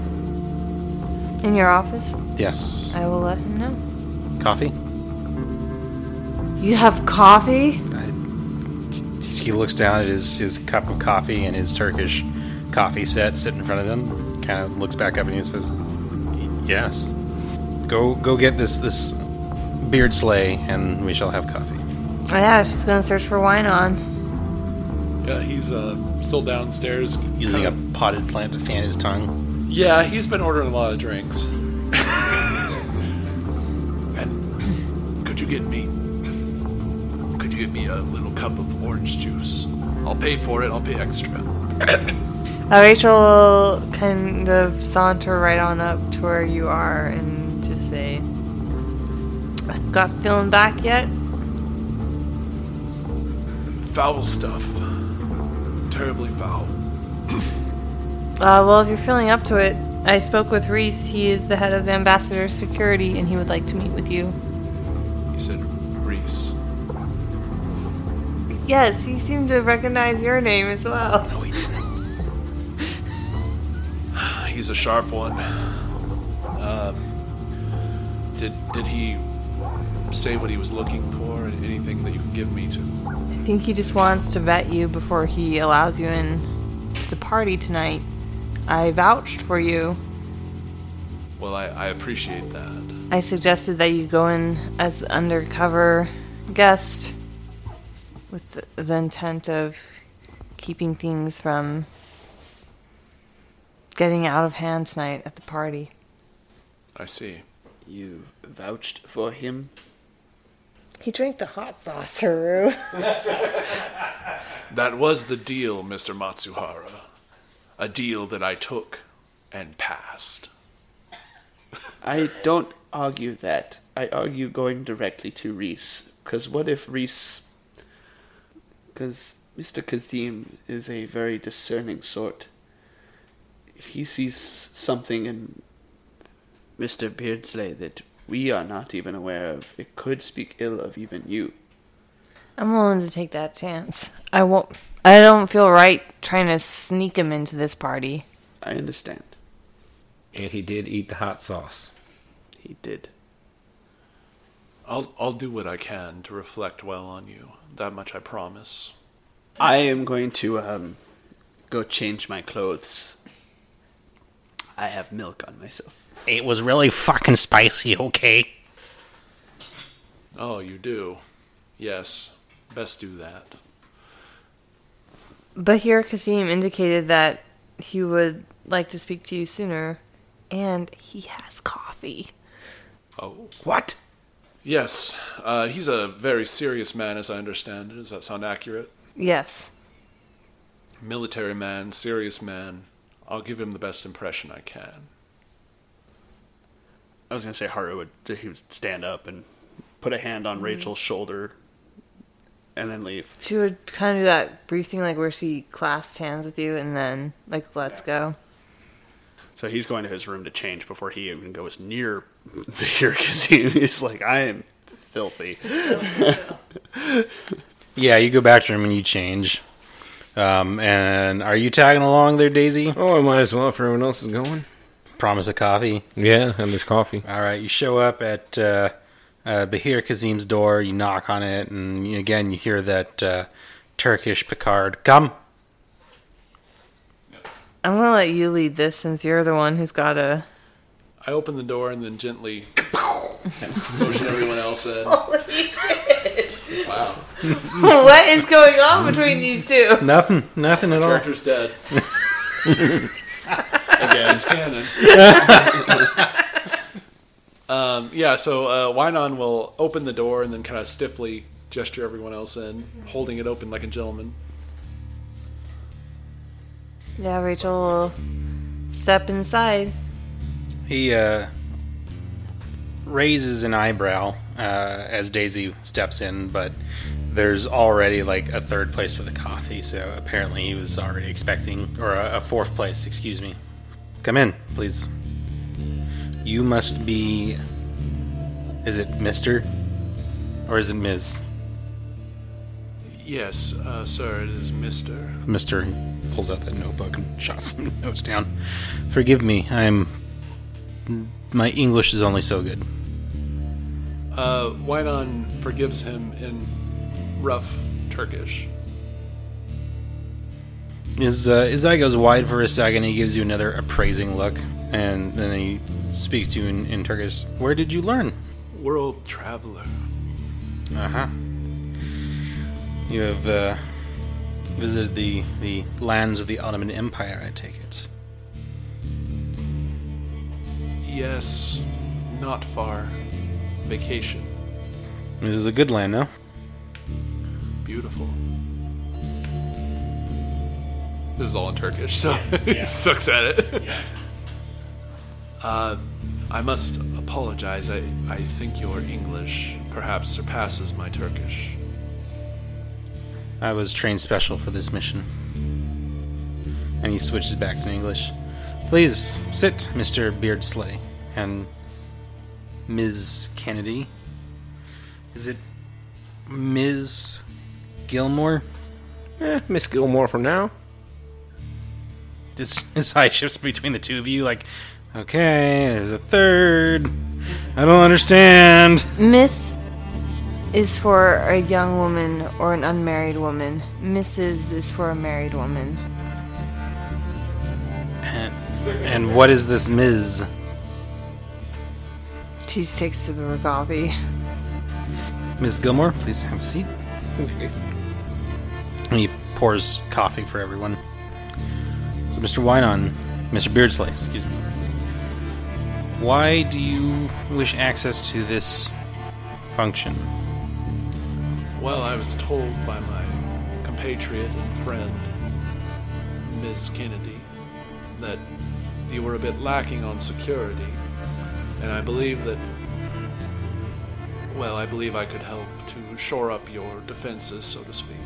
In your office? Yes. I will let him know. Coffee? You have coffee? He looks down at his, his cup of coffee and his Turkish coffee set sitting in front of him. Kind of looks back up and he says, "Yes. Go go get this this Beardsley and we shall have coffee." Oh, yeah, she's gonna search for Wynon. Yeah, he's uh, still downstairs. Using kind a potted plant to fan his tongue. Yeah, he's been ordering a lot of drinks. Get me? Could you get me a little cup of orange juice? I'll pay for it. I'll pay extra. Uh, Rachel will kind of saunter right on up to where you are and just say, "Got feeling back yet?" Foul stuff. Terribly foul. Uh, well, if you're feeling up to it, I spoke with Reese. He is the head of the ambassador's security, and he would like to meet with you. You said Reese. Yes, he seemed to recognize your name as well. No, he didn't. He's a sharp one. Um, did did he say what he was looking for? Anything that you can give me to? I think he just wants to vet you before he allows you in to the party tonight. I vouched for you. Well, I, I appreciate that. I suggested that you go in as undercover guest with the, the intent of keeping things from getting out of hand tonight at the party. I see. You vouched for him? He drank the hot sauce, Haru. That was the deal, Mr. Matsuhara. A deal that I took and passed. I don't argue that. I argue going directly to Reese. Because what if Reese. Because Mr. Kazim is a very discerning sort. If he sees something in Mr. Beardsley that we are not even aware of, it could speak ill of even you. I'm willing to take that chance. I won't. I don't feel right trying to sneak him into this party. I understand. And he did eat the hot sauce. He did. I'll I'll do what I can to reflect well on you. That much I promise. I am going to um, go change my clothes. I have milk on myself. It was really fucking spicy, okay? Oh, you do. Yes. Best do that. Bahir Kazim indicated that he would like to speak to you sooner, and he has coffee. Oh. What? Yes. Uh, he's a very serious man, as I understand it. Does that sound accurate? Yes. Military man, serious man. I'll give him the best impression I can. I was gonna say Haru would he would stand up and put a hand on Rachel's shoulder, and then leave. She would kind of do that brief thing, like where she clasped hands with you, and then like let's go. So he's going to his room to change before he even goes near Bahir Kazim. He's like, I am filthy. Yeah, you go back to him and you change. Um, and are you tagging along there, Daisy? Oh, I might as well if everyone else is going. Promise a coffee. Yeah, and there's coffee. All right, you show up at uh, uh, Bahir Kazim's door. You knock on it, and again you hear that uh, Turkish Picard. Come. I'm gonna let you lead this since you're the one who's got a. I I open the door and then gently motion everyone else in. Holy shit! Wow. what is going on between these two? Nothing. Nothing at all. Character's dead. Again, it's canon. um, yeah, so uh, Wynon will open the door and then kind of stiffly gesture everyone else in, holding it open like a gentleman. Yeah, Rachel will step inside. He uh, raises an eyebrow uh, as Daisy steps in, but there's already like a third place for the coffee, so apparently he was already expecting, or a, a fourth place, excuse me. Come in, please. You must be. Is it Mister? Or is it Ms.? Yes, uh, sir, it is Mister. Mister pulls out that notebook and shots some notes down. Forgive me, I'm. My English is only so good. Uh, Wynon forgives him in rough Turkish. His, uh, his eye goes wide for a second. He gives you another appraising look, and then he speaks to you in, in Turkish. Where did you learn? World traveler. Uh huh. You have uh, visited the, the lands of the Ottoman Empire, I take it. Yes, not far. Vacation. This is a good land, no? Beautiful. This is all in Turkish, so he sucks at it. Uh, I must apologize. I, I think your English perhaps surpasses my Turkish. I was trained special for this mission. And he switches back to English. Please sit, Mr. Beardsley. And Ms. Kennedy. Is it Ms. Gilmore? Eh, Miss Gilmore for now. This his eye shifts between the two of you, like, okay, there's a third. I don't understand. Miss is for a young woman or an unmarried woman. Mrs. is for a married woman. And, and what is this Ms.? She takes a sip of her coffee. Ms. Gilmore, please have a seat. And he pours coffee for everyone. So, Mr. Wynon, Mr. Beardsley, excuse me. Why do you wish access to this function? Well, I was told by my compatriot and friend, Ms. Kennedy, that you were a bit lacking on security, and I believe that. Well, I believe I could help to shore up your defenses, so to speak.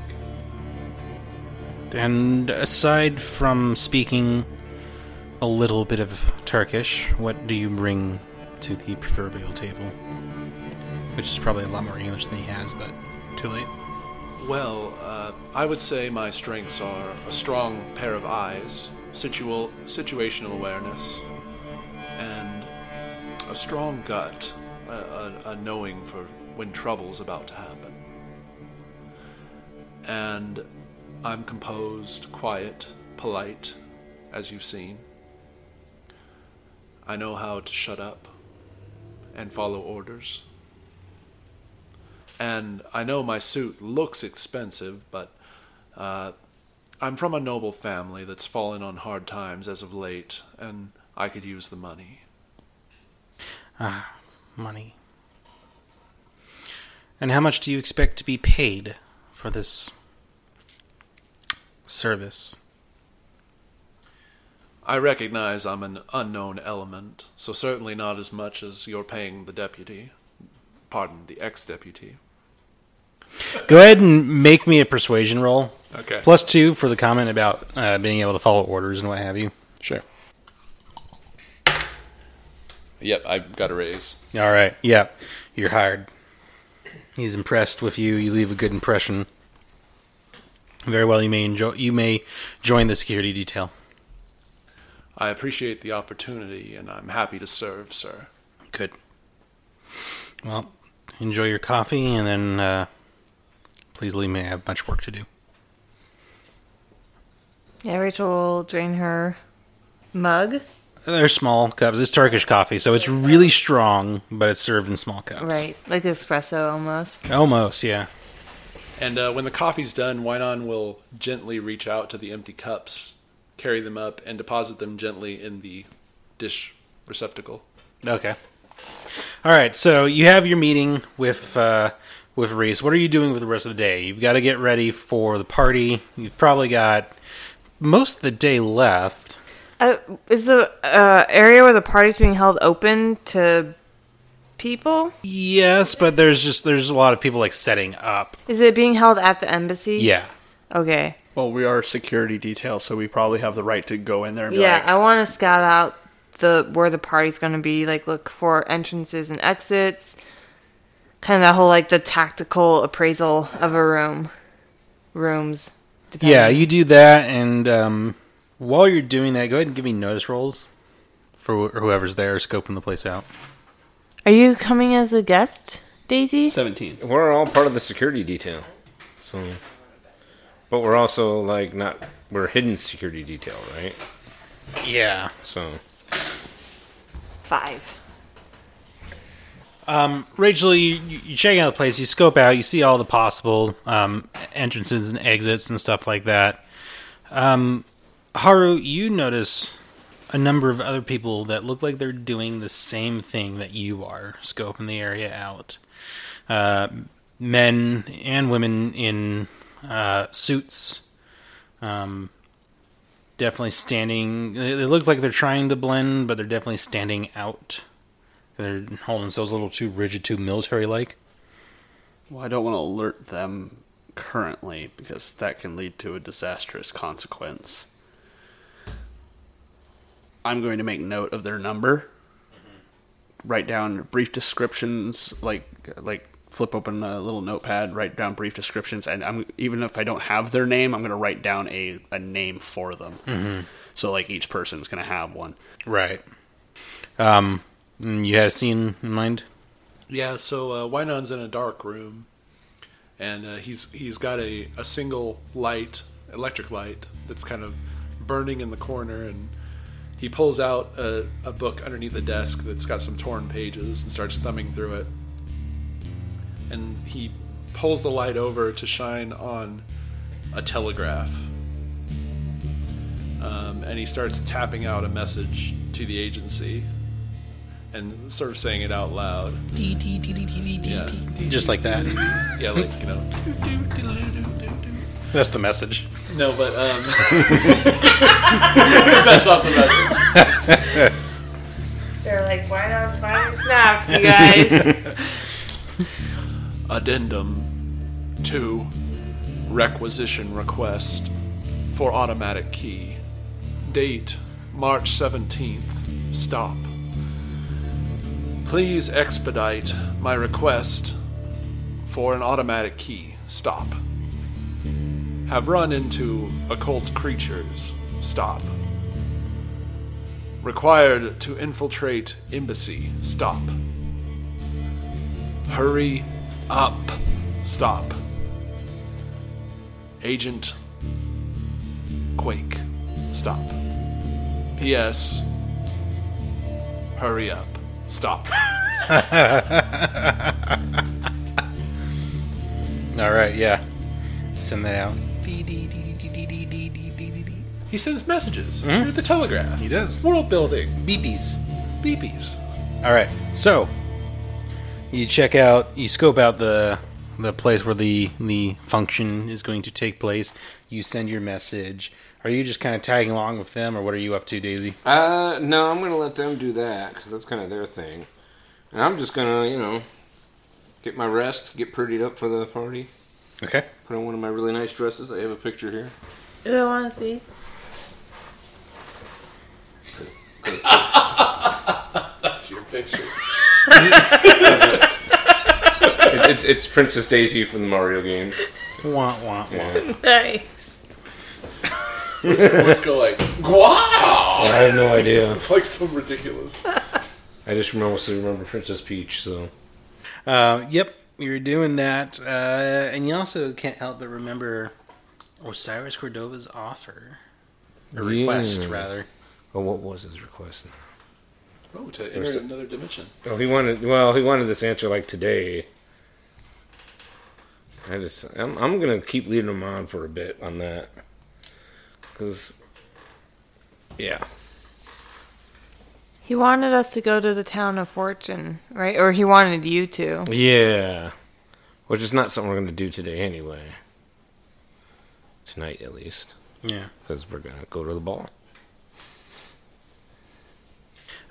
And aside from speaking a little bit of Turkish, what do you bring to the proverbial table? Which is probably a lot more English than he has, but too late. Well, uh, I would say my strengths are a strong pair of eyes, situal, situational awareness, and a strong gut, a, a, a knowing for when trouble's about to happen. And I'm composed, quiet, polite, as you've seen. I know how to shut up and follow orders. And I know my suit looks expensive, but uh, I'm from a noble family that's fallen on hard times as of late, and I could use the money. Ah, money. And how much do you expect to be paid for this service? I recognize I'm an unknown element, so certainly not as much as you're paying the deputy. Pardon, the ex deputy. Go ahead and make me a persuasion roll. Okay. Plus two for the comment about uh, being able to follow orders and what have you. Sure. Yep, I got a raise. All right. Yep. you're hired. He's impressed with you. You leave a good impression. Very well. You may enjoy. You may join the security detail. I appreciate the opportunity, and I'm happy to serve, sir. Good. Well, enjoy your coffee, and then uh, please leave me. I have much work to do. Yeah, Rachel will drain her mug. They're small cups. It's Turkish coffee, so it's really strong, but it's served in small cups. Right, like espresso almost. Almost, yeah. And uh, when the coffee's done, Wynon will gently reach out to the empty cups, carry them up, and deposit them gently in the dish receptacle. Okay. All right. So you have your meeting with uh, with Reese. What are you doing for the rest of the day? You've got to get ready for the party. You've probably got most of the day left. Uh, is the uh, area where the party's being held open to people? Yes, but there's just there's a lot of people like setting up. Is it being held at the embassy? Yeah. Okay. Well, we are security detail, so we probably have the right to go in there and be Yeah, like, I want to scout out the where the party's going to be. Like, look for entrances and exits. Kind of that whole like the tactical appraisal of a room, rooms. depending. Yeah, you do that, and um, while you're doing that, go ahead and give me notice rolls for wh- whoever's there scoping the place out. Are you coming as a guest, Daisy? 17. We're all part of the security detail, so. But we're also like not. We're hidden security detail, right? Yeah. So Five. Um, Rachel, you, you check out the place, you scope out, you see all the possible um, entrances and exits and stuff like that. Um, Haru, you notice a number of other people that look like they're doing the same thing that you are, scoping the area out. Uh, men and women in uh, suits, um, definitely standing. They they look like they're trying to blend, but they're definitely standing out. They're holding themselves a little too rigid, too military-like. Well, I don't want to alert them currently because that can lead to a disastrous consequence. I'm going to make note of their number. Write down brief descriptions, like like flip open a little notepad, write down brief descriptions, and I'm even if I don't have their name, I'm going to write down a, a name for them. So like each person's going to have one. Right. Um, mm, you had a scene in mind? Yeah, so uh, Wynon's in a dark room, and uh, he's he's got a, a single light, electric light, that's kind of burning in the corner, and he pulls out a, a book underneath the desk that's got some torn pages and starts thumbing through it. And he pulls the light over to shine on a telegraph. Um, and he starts tapping out a message to the agency and sort of saying it out loud. Yeah. Just like that. Yeah, like you know. That's the message. No, but um, that's not the message. They're like, why not finally snaps, you guys? Addendum to requisition request for automatic key. Date March seventeenth. Stop. Please expedite my request for an automatic key. Stop. Have run into occult creatures. Stop. Required to infiltrate embassy. Stop. Hurry up. Stop. Agent Quake. Stop. P.S. Hurry up. Stop. All right, yeah. Send that out. He sends messages through the telegraph. He does. World building. BBs. Beepies. All right, so you check out, you scope out the the place where the the function is going to take place. You send your message. Are you just kind of tagging along with them, or what are you up to, Daisy? Uh, no, I'm gonna let them do that because that's kind of their thing, and I'm just gonna, you know, get my rest, get prettied up for the party, Okay. put on one of my really nice dresses. I have a picture here. Do I want to see? That's your picture. It, it's, it's Princess Daisy from the Mario games. Wah wah wah. Yeah. Nice. Let's go like, wow! I have no idea. It's like so ridiculous. I just remember, also remember Princess Peach. So Uh, yep, you're doing that, uh, and you also can't help but remember Osiris Cordova's offer, or request, Yeah. rather. oh, what was his request? Oh, to enter another dimension. Oh, he wanted. Well, he wanted this answer like today. I just, I'm, I'm gonna keep leading him on for a bit on that, because, yeah, He wanted us to go to the town of Fortune, right? Or he wanted you to. yeah, which is not something we're gonna do today anyway. Tonight, at least, Yeah. because we're gonna go to the ball.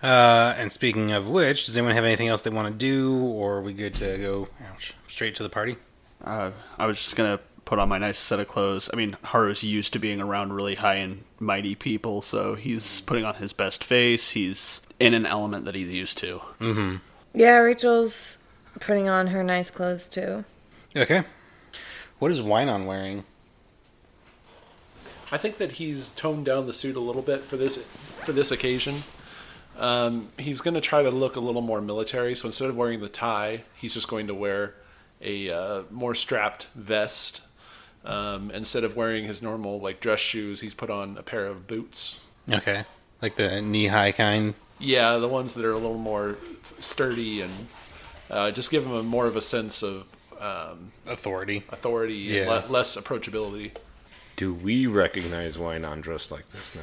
Uh, and speaking of which, does anyone have anything else they want to do, or are we good to go ouch, straight to the party? Uh, I was just gonna put on my nice set of clothes. I mean, Haru's used to being around really high and mighty people, so he's putting on his best face. He's in an element that he's used to. Yeah, Rachel's putting on her nice clothes too. Okay. What is Wynon wearing? I think that he's toned down the suit a little bit for this for this occasion. Um, he's going to try to look a little more military. So instead of wearing the tie, he's just going to wear a uh, more strapped vest. Um, instead of wearing his normal like dress shoes, he's put on a pair of boots. Okay. Like the knee high kind? Yeah, the ones that are a little more sturdy and uh, just give him a more of a sense of um, Authority. authority Yeah. and le- less approachability. Do we recognize Wynon dressed like this now?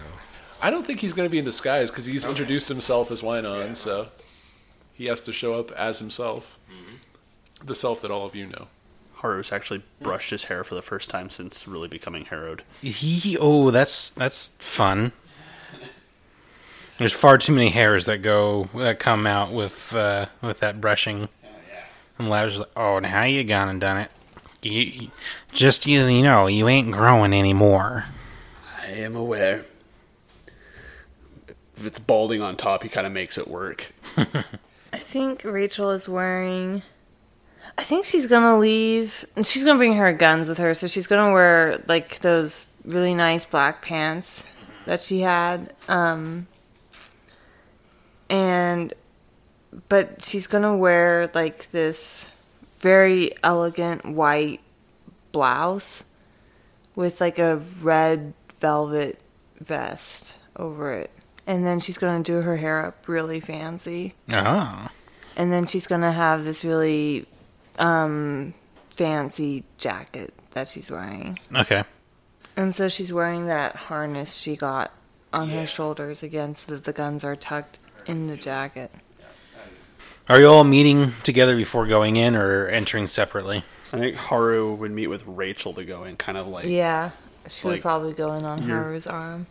I don't think he's going to be in disguise because he's introduced himself as Wynon, so he has to show up as himself, the self that all of you know. Haru's actually brushed his hair for the first time since really becoming Harrowed. He, oh, that's that's fun. There's far too many hairs that go that come out with uh, with that brushing. And Lazarus like, oh, now you gone and done it. You, you- just you, you know, you ain't growing anymore. I am aware. If it's balding on top, he kind of makes it work. I think Rachel is wearing. I think she's gonna leave. And she's gonna bring her guns with her, so she's gonna wear like those really nice black pants that she had. Um, and. But she's gonna wear like this very elegant white blouse with like a red velvet vest over it. And then she's gonna do her hair up really fancy Oh, and then she's gonna have this really um fancy jacket that she's wearing okay. and so she's wearing that harness she got on her shoulders again so that the guns are tucked in the jacket Are you all meeting together before going in, or entering separately? I think Haru would meet with Rachel to go in, kind of like, yeah she would probably go in on Haru's arm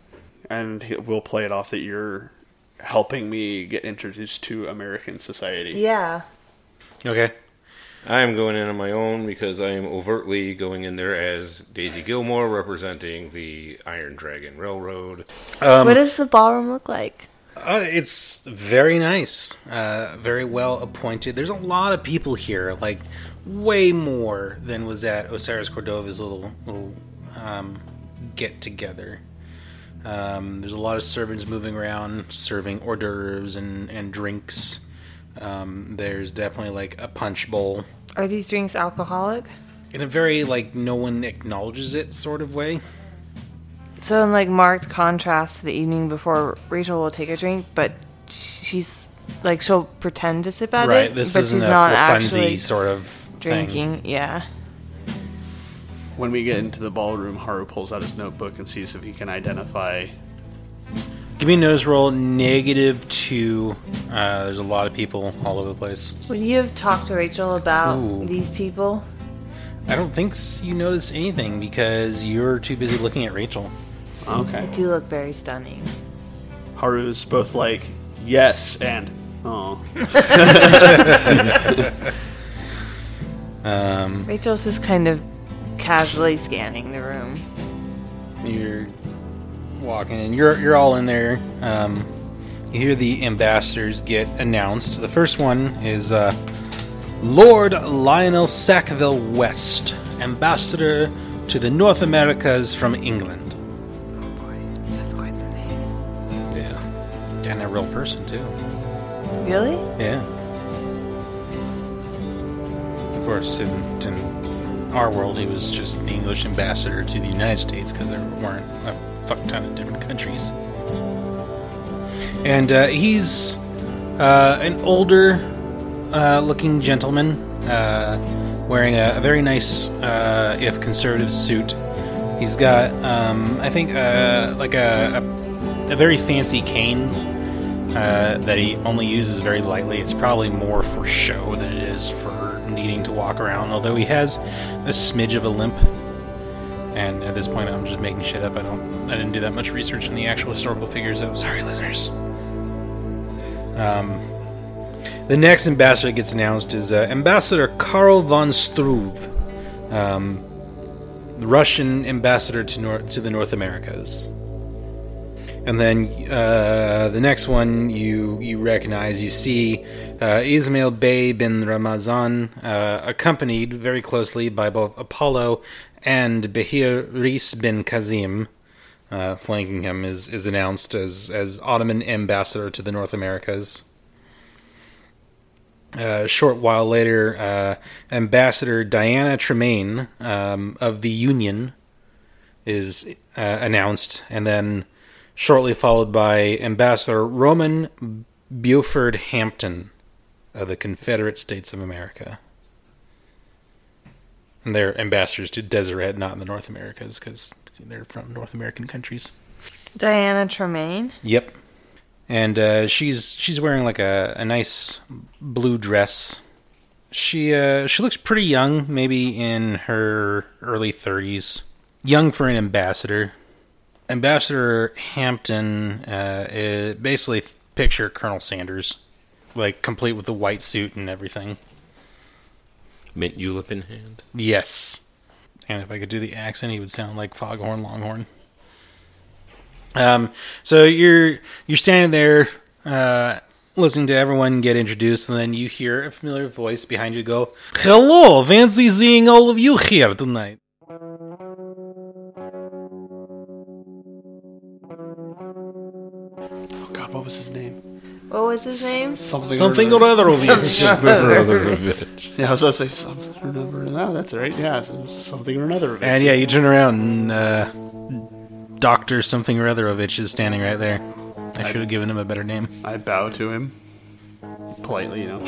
and we'll play it off that you're helping me get introduced to American society. yeah Okay. I am going in on my own because I am overtly going in there as Daisy Gilmore representing the Iron Dragon Railroad. what does the ballroom look like Uh, it's very nice, uh, very well appointed. There's a lot of people here, like way more than was at Osiris Cordova's little little um, get together. Um, there's a lot of servants moving around, serving hors d'oeuvres and and drinks. Um, there's definitely like a punch bowl are these drinks alcoholic in a very like no one acknowledges it sort of way. so in like marked contrast to the evening before rachel will take a drink but she's like she'll pretend to sip at right. it This but isn't she's a not for actually funsy sort of thing. drinking yeah When we get into the ballroom, Haru pulls out his notebook and sees if he can identify. Give me a nose roll, negative two. Uh, there's a lot of people all over the place. Would you have talked to Rachel about Ooh. these people? I don't think you notice anything because you're too busy looking at Rachel. They Okay. do look very stunning. Haru's both like, yes, and oh. Um, Rachel's just kind of casually scanning the room. you're walking, and you're you're all in there. Um, you hear the ambassadors get announced. The first one is uh, Lord Lionel Sackville West, ambassador to the North Americas from England, Oh boy, That's quite the name. Yeah. and a real person too. Really? Yeah. Of course, in, in our world, he was just the English ambassador to the United States because there weren't a fuck ton of different countries. And uh, he's uh, an older uh, looking gentleman uh, wearing a, a very nice, uh, if conservative, suit. He's got, um, I think, like a, a, a very fancy cane that he only uses very lightly. It's probably more for show than it is for needing to walk around. Although he has a smidge of a limp, and at this point, I'm just making shit up. I don't, I didn't do that much research on the actual historical figures. Oh, sorry, listeners. Um, the next ambassador gets announced is uh, Ambassador Karl von Struve, um, Russian ambassador to to the North Americas. And then uh, the next one you you recognize, you see uh, Ismail Bey bin Ramazan, uh, accompanied very closely by both Apollo and Bahir Reis bin Kazim. Uh, flanking him is, is announced as, as Ottoman ambassador to the North Americas. Uh, a short while later, uh, Ambassador Diana Tremaine um, of the Union is uh, announced, and then shortly followed by Ambassador Roman Buford Hampton of the Confederate States of America. And they're ambassadors to Deseret, not in the North Americas, because they're from North American countries. Diana Tremaine. Yep. And uh, she's she's wearing like a, a nice blue dress, She uh, she looks pretty young, maybe in her early thirties. Young for an ambassador. Ambassador Hampton uh, is basically picture Colonel Sanders, like complete with the white suit and everything. Mint julep in hand. Yes. And if I could do the accent, he would sound like Foghorn Leghorn. Um, so you're you're standing there, uh, listening to everyone get introduced, and then you hear a familiar voice behind you go, "Hello, fancy seeing all of you here tonight." What was his name? Something. Something or other of you. Yeah, I was gonna say something or another. No, that's right. Yeah, something or another. And yeah, you turn around and uh, Doctor something or other of it is standing right there. I should have given him a better name. I bow to him politely, you know.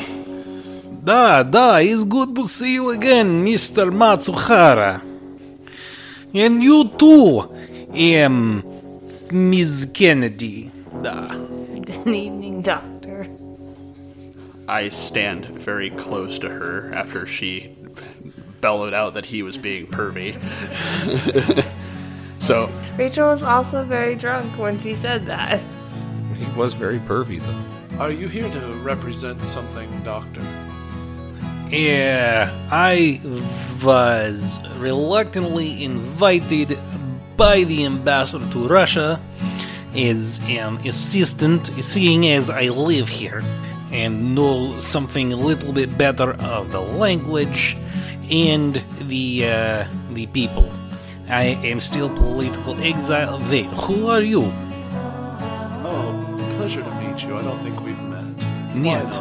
Da, da, it's good to see you again, Mr. Matsuhara. And you too, um, Ms. Kennedy. Da. Good evening, Doctor. I stand very close to her after she bellowed out that he was being pervy. so Rachel was also very drunk when she said that. He was very pervy, though. Are you here to represent something, Doctor? Yeah, I was reluctantly invited by the ambassador to Russia as an assistant, seeing as I live here and know something a little bit better of the language and the uh, the people. I am still political exile. Wait, who are you? Oh, pleasure to meet you. I don't think we've met. Yet.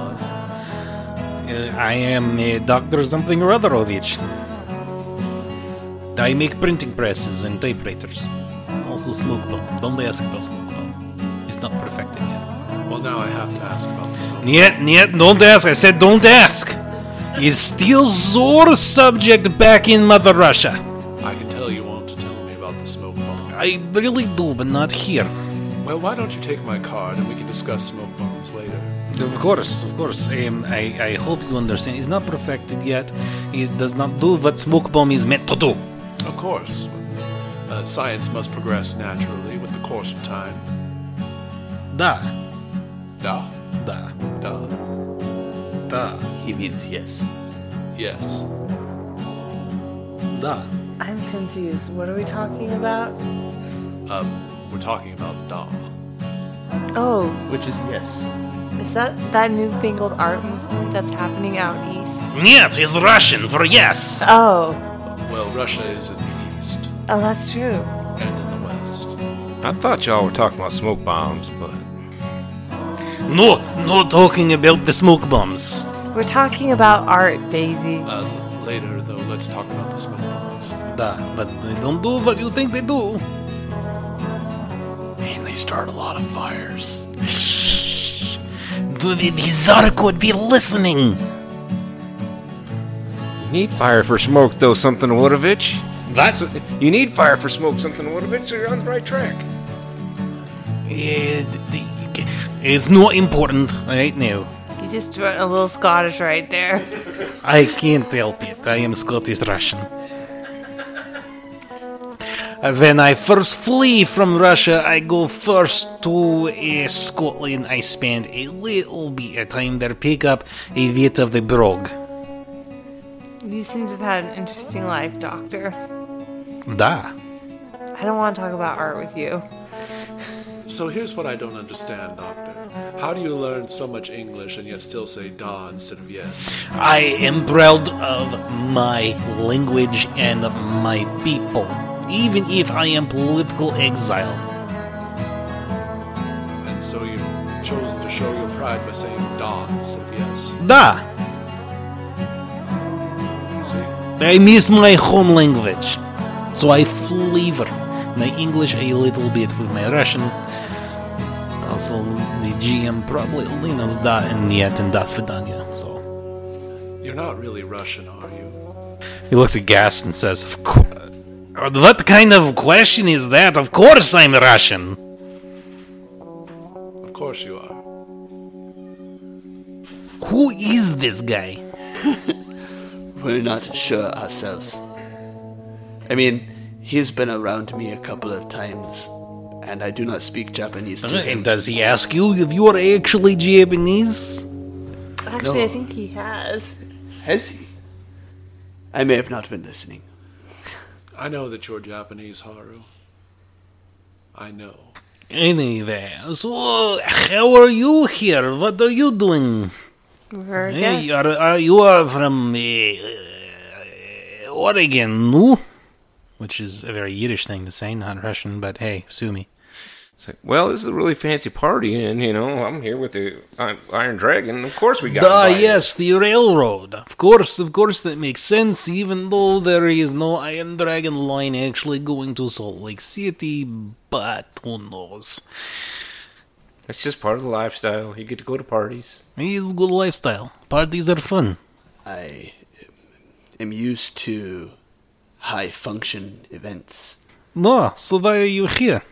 Uh, I am uh, a Dr. Something Rodorovich. I make printing presses and typewriters. Also smoke bomb. Don't ask about smoke bomb. It's not perfected yet. Well, now I have to ask about this. one. Niet, niet, don't ask. I said don't ask. Is still sore subject back in Mother Russia. I can tell you want to tell me about the smoke bomb. I really do, but not here. Well, why don't you take my card and we can discuss smoke bombs later? Of course, of course. Um, I, I hope you understand. It's not perfected yet. It does not do what smoke bomb is meant to do. Of course Uh, science must progress naturally with the course of time. Da, Da, da, da. da, He means yes. Yes. da. I'm confused. What are we talking about? Um, we're talking about da. Oh, Which is yes. is that that newfangled art movement that's happening out east? Нет, is Russian for yes. Oh, Well, Russia is in the east oh, that's true. and in the west. I thought y'all were talking about smoke bombs, but No, no talking about the smoke bombs. We're talking about art, Daisy. Uh, later, though, let's talk about the smoke bombs. Da, but they don't do what you think they do. and they start a lot of fires. Shh. The, the, the Zark would be listening. you need fire for smoke, though, something Wodovich. That? You need fire for smoke, something a little bit, so you're on the right track. The, it's not important right now. You just went a little Scottish right there. I can't help it. I am Scottish Russian. When I first flee from Russia, I go first to uh, Scotland. I spend a little bit of time there, pick up a bit of the brogue. You seem to have had an interesting life, Doctor. Da. I don't want to talk about art with you. So here's what I don't understand, Doctor. How do you learn so much English and yet still say da instead of yes? I am proud of my language and my people, even if I am political exile. And so you've chosen to show your pride by saying da instead of yes. Da. See? I miss my home language, so I flavor my English a little bit with my Russian. Also, the GM probably only knows that and yet and das vidanya, so. You're not really Russian, are you? He looks aghast and says, Of course. What kind of question is that? Of course I'm Russian. Of course you are. Who is this guy? We're not sure ourselves. I mean, he's been around me a couple of times, and I do not speak Japanese to him. And does he ask you if you are actually Japanese? Actually, I think he has. Has he? I may have not been listening. I know that you're Japanese, Haru. I know. Anyway, so how are you here? What are you doing? We're Hey, are, are you are from uh, uh, Oregon, no? Which is a very Yiddish thing to say, not Russian, but hey, sue me. It's like, well, this is a really fancy party, and you know, I'm here with the Iron Dragon. Of course, we got. Ah, invited. yes, the railroad. Of course, of course, that makes sense, even though there is no Iron Dragon line actually going to Salt Lake City, but who knows? That's just part of the lifestyle. You get to go to parties. It's a good lifestyle. Parties are fun. I am used to high function events. No, so why are you here?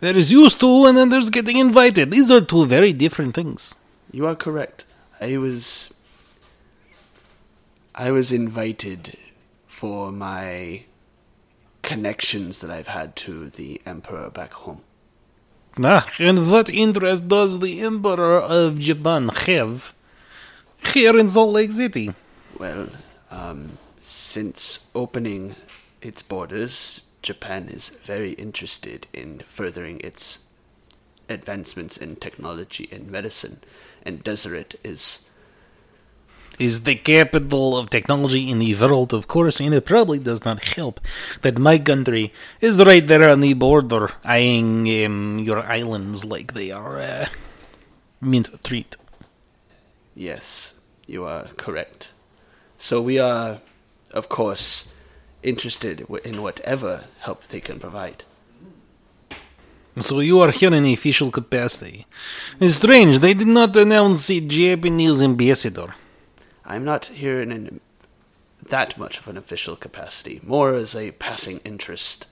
There is used to, and then there's getting invited. These are two very different things. You are correct. I was. I was invited for my connections that I've had to the Emperor back home. Ah, and what interest does the Emperor of Japan have here in Salt Lake City? Well, um, since opening its borders, Japan is very interested in furthering its advancements in technology and medicine, and Deseret is Is the capital of technology in the world, of course, and it probably does not help that my country is right there on the border, eyeing um, your islands like they are uh, mint treat. Yes, you are correct. So we are, of course, interested in whatever help they can provide. So you are here in official capacity. It's strange, they did not announce a Japanese ambassador. I'm not here in an, that much of an official capacity, more as a passing interest.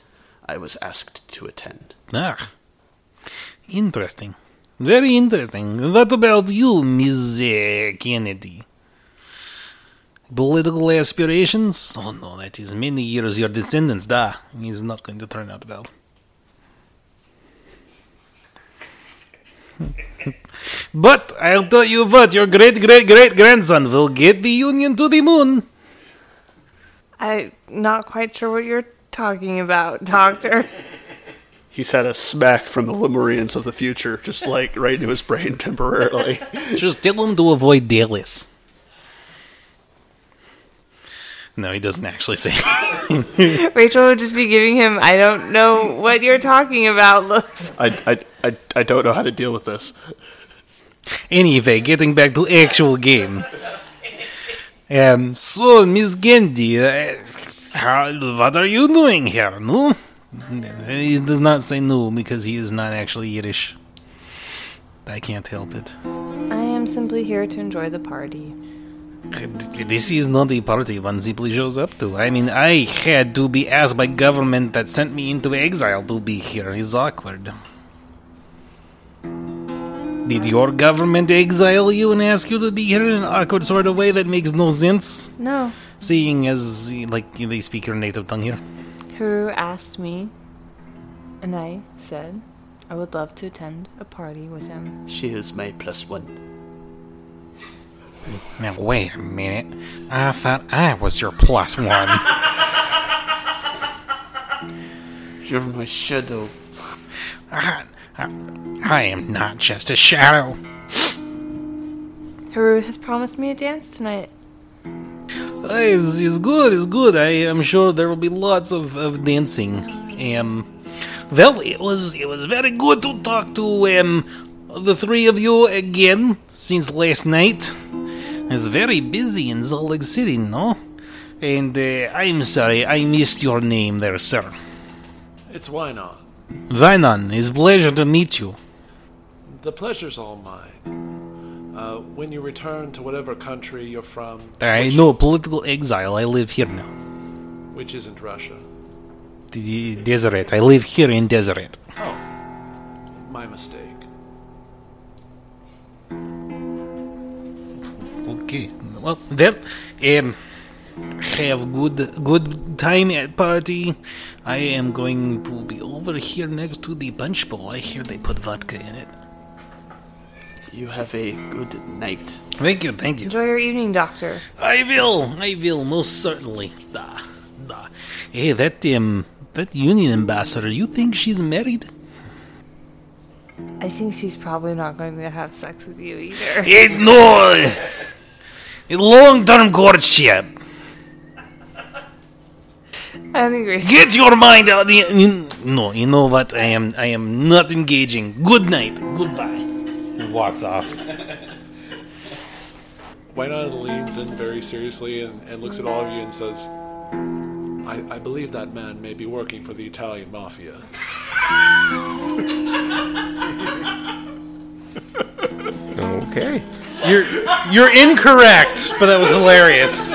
I was asked to attend. Ah, interesting. Very interesting. What about you, Ms. uh, Kennedy? Political aspirations? Oh no, that is many years your descendants, da. Is not going to turn out well. but I'll tell you what, your great great great grandson will get the Union to the moon. I'm not quite sure what you're talking about, Doctor. He's had a smack from the Lemurians of the future, just like right into his brain temporarily. Just tell him to avoid Dallas. No, he doesn't actually say. Rachel would just be giving him, I don't know what you're talking about, looks. I, I, I, I don't know how to deal with this. Anyway, getting back to actual game. Um, so Miss Gendy, uh, how, what are you doing here? No, he does not say no because he is not actually Yiddish. I can't help it. I am simply here to enjoy the party. This is not a party one simply shows up to. I mean, I had to be asked by government that sent me into exile to be here. It's awkward. Did your government exile you and ask you to be here in an awkward sort of way that makes no sense? No. Seeing as, like, they speak your native tongue here. Who asked me, and I said I would love to attend a party with him. She is my plus one. Now, wait a minute. I thought I was your plus one. You're my shadow. I, I, I am not just a shadow. Haru has promised me a dance tonight. Uh, It's, it's good, it's good. I am sure there will be lots of, of dancing. Um, well, it was it was very good to talk to um the three of you again since last night. It's very busy in Salt Lake City, no? And uh, I'm sorry, I missed your name there, sir. It's Wynon. Vainan, it's a pleasure to meet you. The pleasure's all mine. Uh, when you return to whatever country you're from, I which, know political exile. I live here now. which isn't Russia. The Deseret. I live here in Deseret. Oh, my mistake. Okay. Well, well, um, have good good time at party. I am going to be over here next to the punch bowl. I hear they put vodka in it. You have a good night. Thank you, thank you. Enjoy your evening, Doctor. I will, I will, most certainly. Da, da. Hey, that um, that Union ambassador. You think she's married? I think she's probably not going to have sex with you either. No, long-term courtship. I think we're Get your mind out. the- you- No, you know what? I am, I am not engaging. Good night. Goodbye. He walks off. Wynonna leans in very seriously and, and looks at all of you and says, I, I believe that man may be working for the Italian mafia. Okay. You're, you're incorrect, but that was hilarious.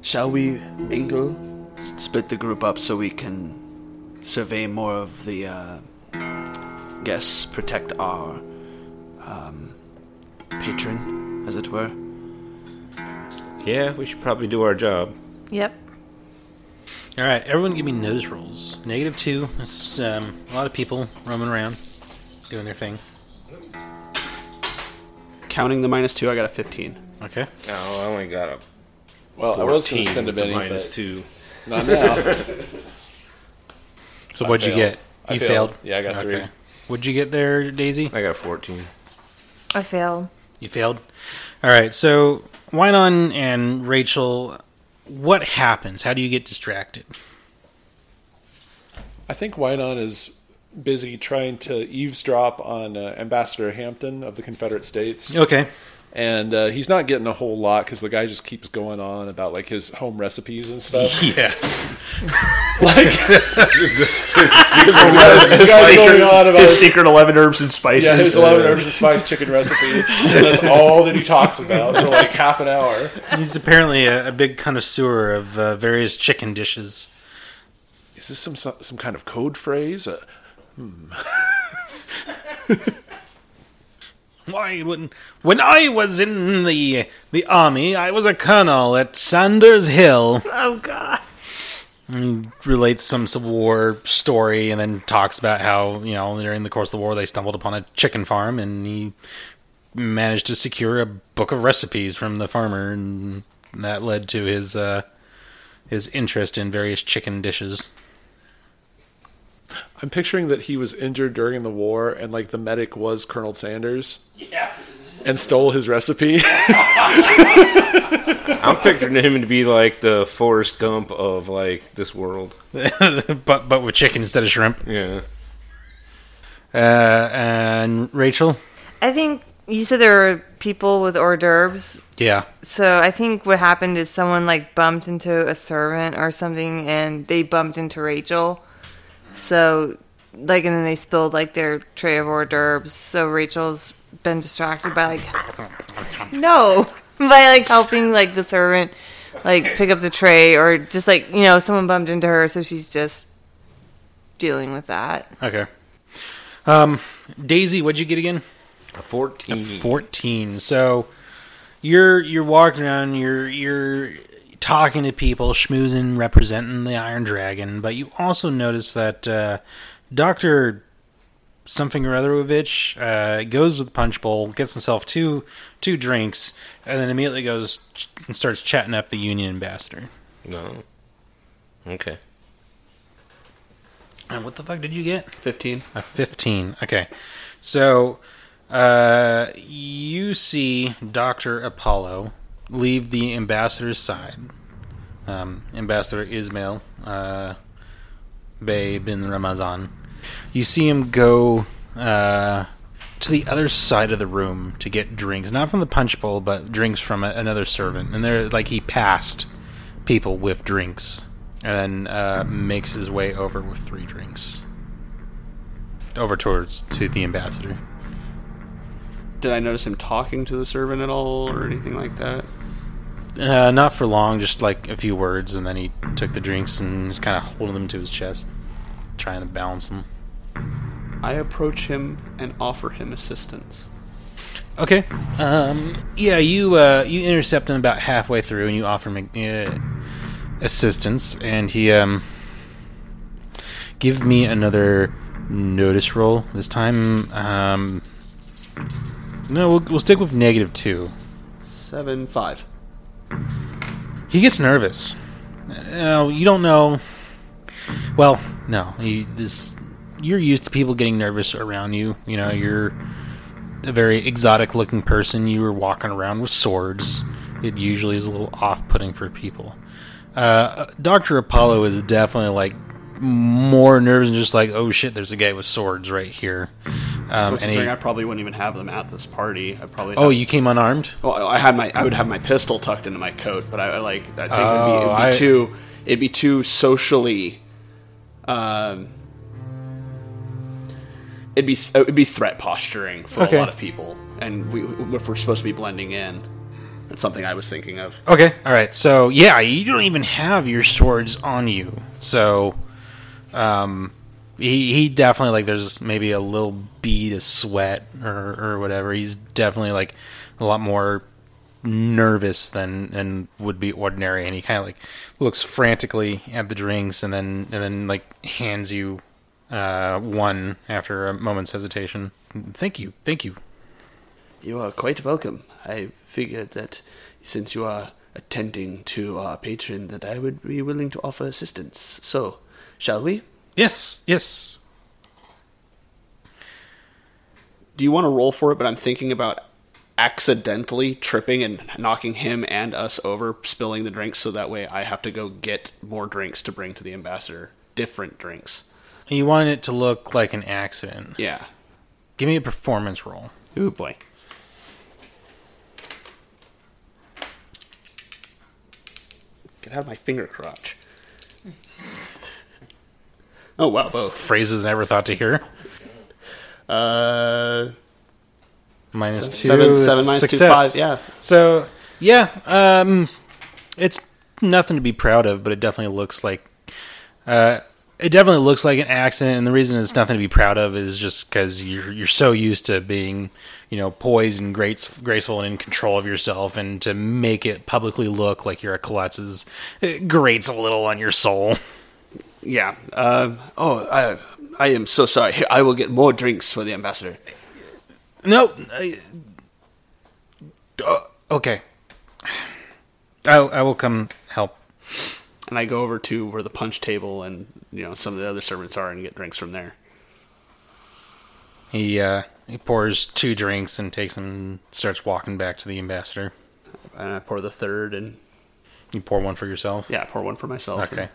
Shall we mingle? Split the group up so we can survey more of the uh, guests, protect our um, patron, as it were. Yeah, we should probably do our job. Yep. All right, everyone, give me nose rolls. Negative two. It's um, a lot of people roaming around, doing their thing. Counting the minus two, I got a 15. Okay. Oh, I only got a Well, I was going 14 to spend a with the penny, minus but two. not now. So I what'd you failed. get? I You failed. failed. Yeah, I got three. What'd you get there, Daisy? I got 14. I failed. You failed. All right. So Wynon and Rachel, what happens? How do you get distracted? I think Wynon is busy trying to eavesdrop on uh, Ambassador Hampton of the Confederate States. Okay. And uh, he's not getting a whole lot because the guy just keeps going on about like his home recipes and stuff. Yes. like, this guy's going on about His his, secret 11 herbs and spices. yeah, his 11 herbs and spice chicken recipe. and that's all that he talks about for like half an hour. He's apparently a, a big connoisseur of uh, various chicken dishes. Is this some some, some kind of code phrase? Uh, Why, when, when I was in the the army, I was a colonel at Sanders Hill. Oh God. He relates some Civil War story and then talks about how, you know, during the course of the war they stumbled upon a chicken farm and he managed to secure a book of recipes from the farmer and that led to his uh his interest in various chicken dishes. I'm picturing that he was injured during the war, and like the medic was Colonel Sanders. Yes. And stole his recipe. I'm picturing him to be like the Forrest Gump of like this world. but but with chicken instead of shrimp. Yeah. Uh and Rachel? I think you said there were people with hors d'oeuvres. Yeah. So I think what happened is someone like bumped into a servant or something, and they bumped into Rachel. So, like, and then they spilled like their tray of hors d'oeuvres. So Rachel's been distracted by like no, by like helping like the servant like pick up the tray, or just like you know someone bumped into her, so she's just dealing with that. Okay. Um Daisy, what'd you get again? A 14. 14 so you're you're walking around you're you're talking to people schmoozing representing the iron dragon but you also notice that uh, dr something or otherovich uh, goes with the punch bowl gets himself two two drinks and then immediately goes ch- and starts chatting up the union ambassador No. Okay. and what the fuck did you get 15. A 15. Okay. So, uh, you see Dr. Apollo leave the ambassador's side. Um, Ambassador Ismail, uh, Bey bin Ramazan. You see him go uh, to the other side of the room to get drinks. Not from the punch bowl, but drinks from a, another servant. And they're like he passed people with drinks. And then uh, makes his way over with three drinks over towards to the ambassador. Did I notice him talking to the servant at all or anything like that? Uh, not for long, just like a few words, and then he took the drinks and was kind of holding them to his chest, trying to balance them. I approach him and offer him assistance. Okay. Um, yeah, you uh, you intercept him about halfway through, and you offer him uh, assistance, and he um, give me another notice roll this time. Um, no, we'll, we'll stick with negative two. Seven five. He gets nervous. Uh, you don't know. Well, no, you this you're used to people getting nervous around you. You know, you're a very exotic looking person. You were walking around with swords. It usually is a little off putting for people. Uh, Doctor Apollo is definitely like more nervous and just like, oh shit, there's a guy with swords right here. Um, and he, Considering I probably wouldn't even have them at this party. I probably oh, have- you came unarmed. Well, I had my I would have my pistol tucked into my coat, but I, I like I think it'd, be, Oh, it'd be I- too it'd be too socially. Um, it'd be it'd be threat posturing for Okay. a lot of people, and we if we're supposed to be blending in, that's something I was thinking of. Okay, all right. So yeah, you don't even have your swords on you. So, um, he he definitely like there's maybe a little bead of sweat or or whatever. He's definitely like a lot more nervous than than would be ordinary, and he kind of like looks frantically at the drinks, and then and then like hands you uh, one after a moment's hesitation. Thank you, thank you. You are quite welcome. I figured that since you are attending to our patron, that I would be willing to offer assistance. So, shall we? Yes, yes. Do you want to roll for it? But I'm thinking about accidentally tripping and knocking him and us over, spilling the drinks, so that way I have to go get more drinks to bring to the ambassador. Different drinks. You want it to look like an accident. Yeah. Give me a performance roll. Ooh boy. Get out of my finger crotch. Oh wow, both. Phrases I never thought to hear. Uh, Minus two. seven, it's seven minus two, five. Yeah. So yeah, um, it's nothing to be proud of, but it definitely looks like. Uh, it definitely looks like an accident, and the reason it's nothing to be proud of is just because you're you're so used to being, you know, poised and great, graceful and in control of yourself, and to make it publicly look like you're a klutz it grates a little on your soul. Yeah. Um, oh, I, I am so sorry. Here, I will get more drinks for the ambassador. No. I, uh, okay. I I will come help. And I go over to where the punch table and you know some of the other servants are and get drinks from there. He uh he pours two drinks and takes them and starts walking back to the ambassador. And I pour the third and You pour one for yourself. yeah, I pour one for myself. Okay.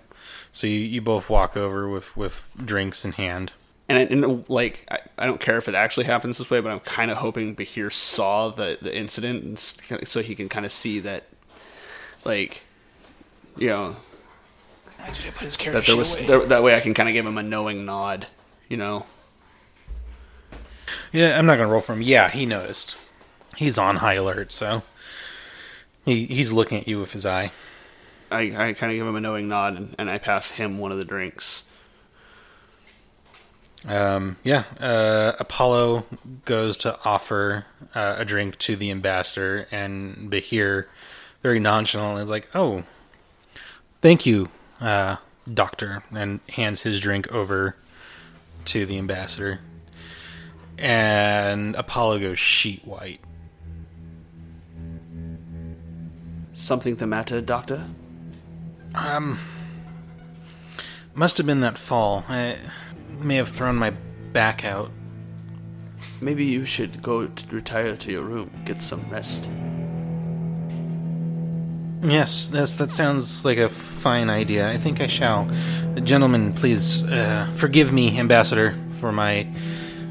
So you, you both walk over with with drinks in hand. And, I, and like I, I don't care if it actually happens this way, but I'm kind of hoping Bahir saw the the incident, so he can kind of see that, like, you know, that there was there, that way I can kind of give him a knowing nod, you know. Yeah, I'm not gonna roll for him. Yeah, he noticed. He's on high alert, so he he's looking at you with his eye. I, I kind of give him a knowing nod, and, and I pass him one of the drinks. Um, yeah, uh, Apollo goes to offer uh, a drink to the ambassador, and Bahir very nonchalantly is like, "Oh, thank you, uh, Doctor," and hands his drink over to the ambassador. And Apollo goes sheet white. Something the matter, Doctor? Must have been that fall. I may have thrown my back out. Maybe you should go to retire to your room, get some rest. Yes, that's, that sounds like a fine idea. I think I shall. Gentlemen, please uh, forgive me, Ambassador, for my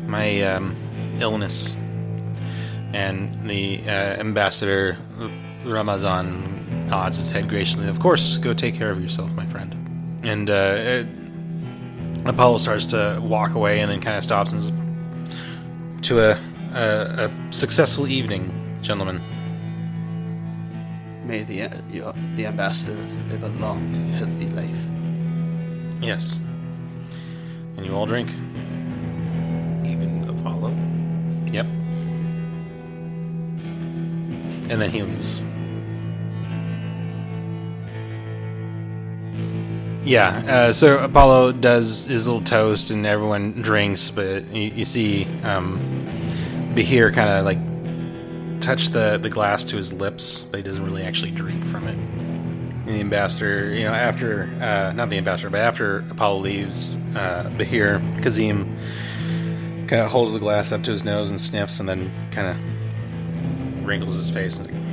my um, illness. And the uh, Ambassador Ramazan nods his head graciously. Of course, go take care of yourself, my friend. And uh, it, Apollo starts to walk away, and then kind of stops and says, to a, a, a successful evening, gentlemen. May the, uh, your, the ambassador live a long, healthy life. Yes. And you all drink. Even Apollo? Yep. And then he leaves. Yeah, uh, so Apollo does his little toast and everyone drinks, but you, you see um, Bahir kind of like touch the, the glass to his lips, but he doesn't really actually drink from it. And the ambassador, you know, after, uh, not the ambassador, but after Apollo leaves, uh, Bahir, Kazim kind of holds the glass up to his nose and sniffs and then kind of wrinkles his face and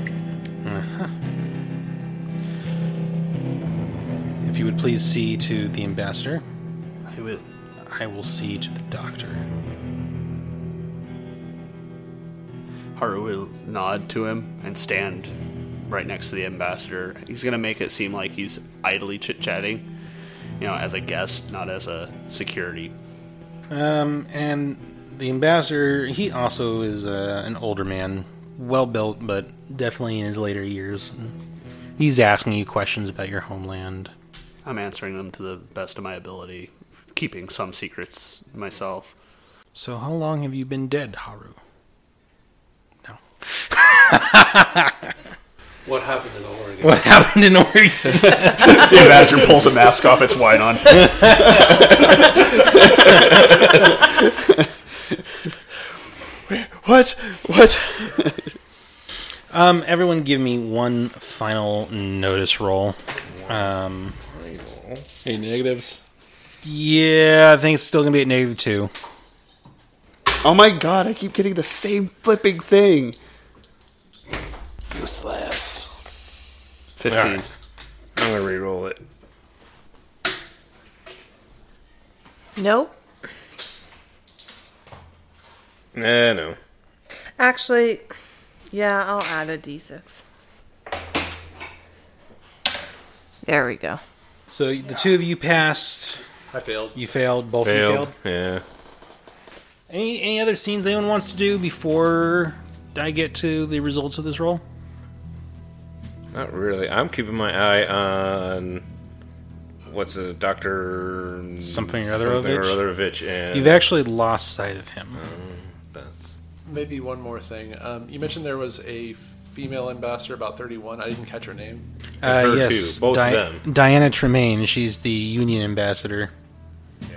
uh-huh. If you would please see to the ambassador I will. i will see to the doctor Haru will nod to him and stand right next to the ambassador. He's gonna make it seem like he's idly chit chatting, you know, as a guest, not as a security. um, and the ambassador he also is uh, an older man well built but definitely in his later years he's asking you questions about your homeland I'm answering them to the best of my ability, keeping some secrets myself. so how long have you been dead haru no What happened in Oregon? what happened in oregon The ambassador pulls a mask off, it's Wynon. What? What? Um, everyone, give me one final notice roll. Um, Any negatives? yeah, I think it's still gonna be at negative two. Oh my god, I keep getting the same flipping thing. Useless. 15. I'm gonna re-roll it. Nope. Nah, no. Actually, yeah, I'll add a d6. There we go. So the two of you passed. I failed. You failed. Both of you Failed. failed. Yeah. Any any other scenes anyone wants to do before I get to the results of this roll? Not really. I'm keeping my eye on what's a Doctor Something or other something or otherovich? otherovich, and You've actually lost sight of him. that's Maybe one more thing. Um, you mentioned there was a female ambassador, about 31. I didn't catch her name. Uh, her yes, too, both Di- of them. Diana Tremaine. She's the Union ambassador.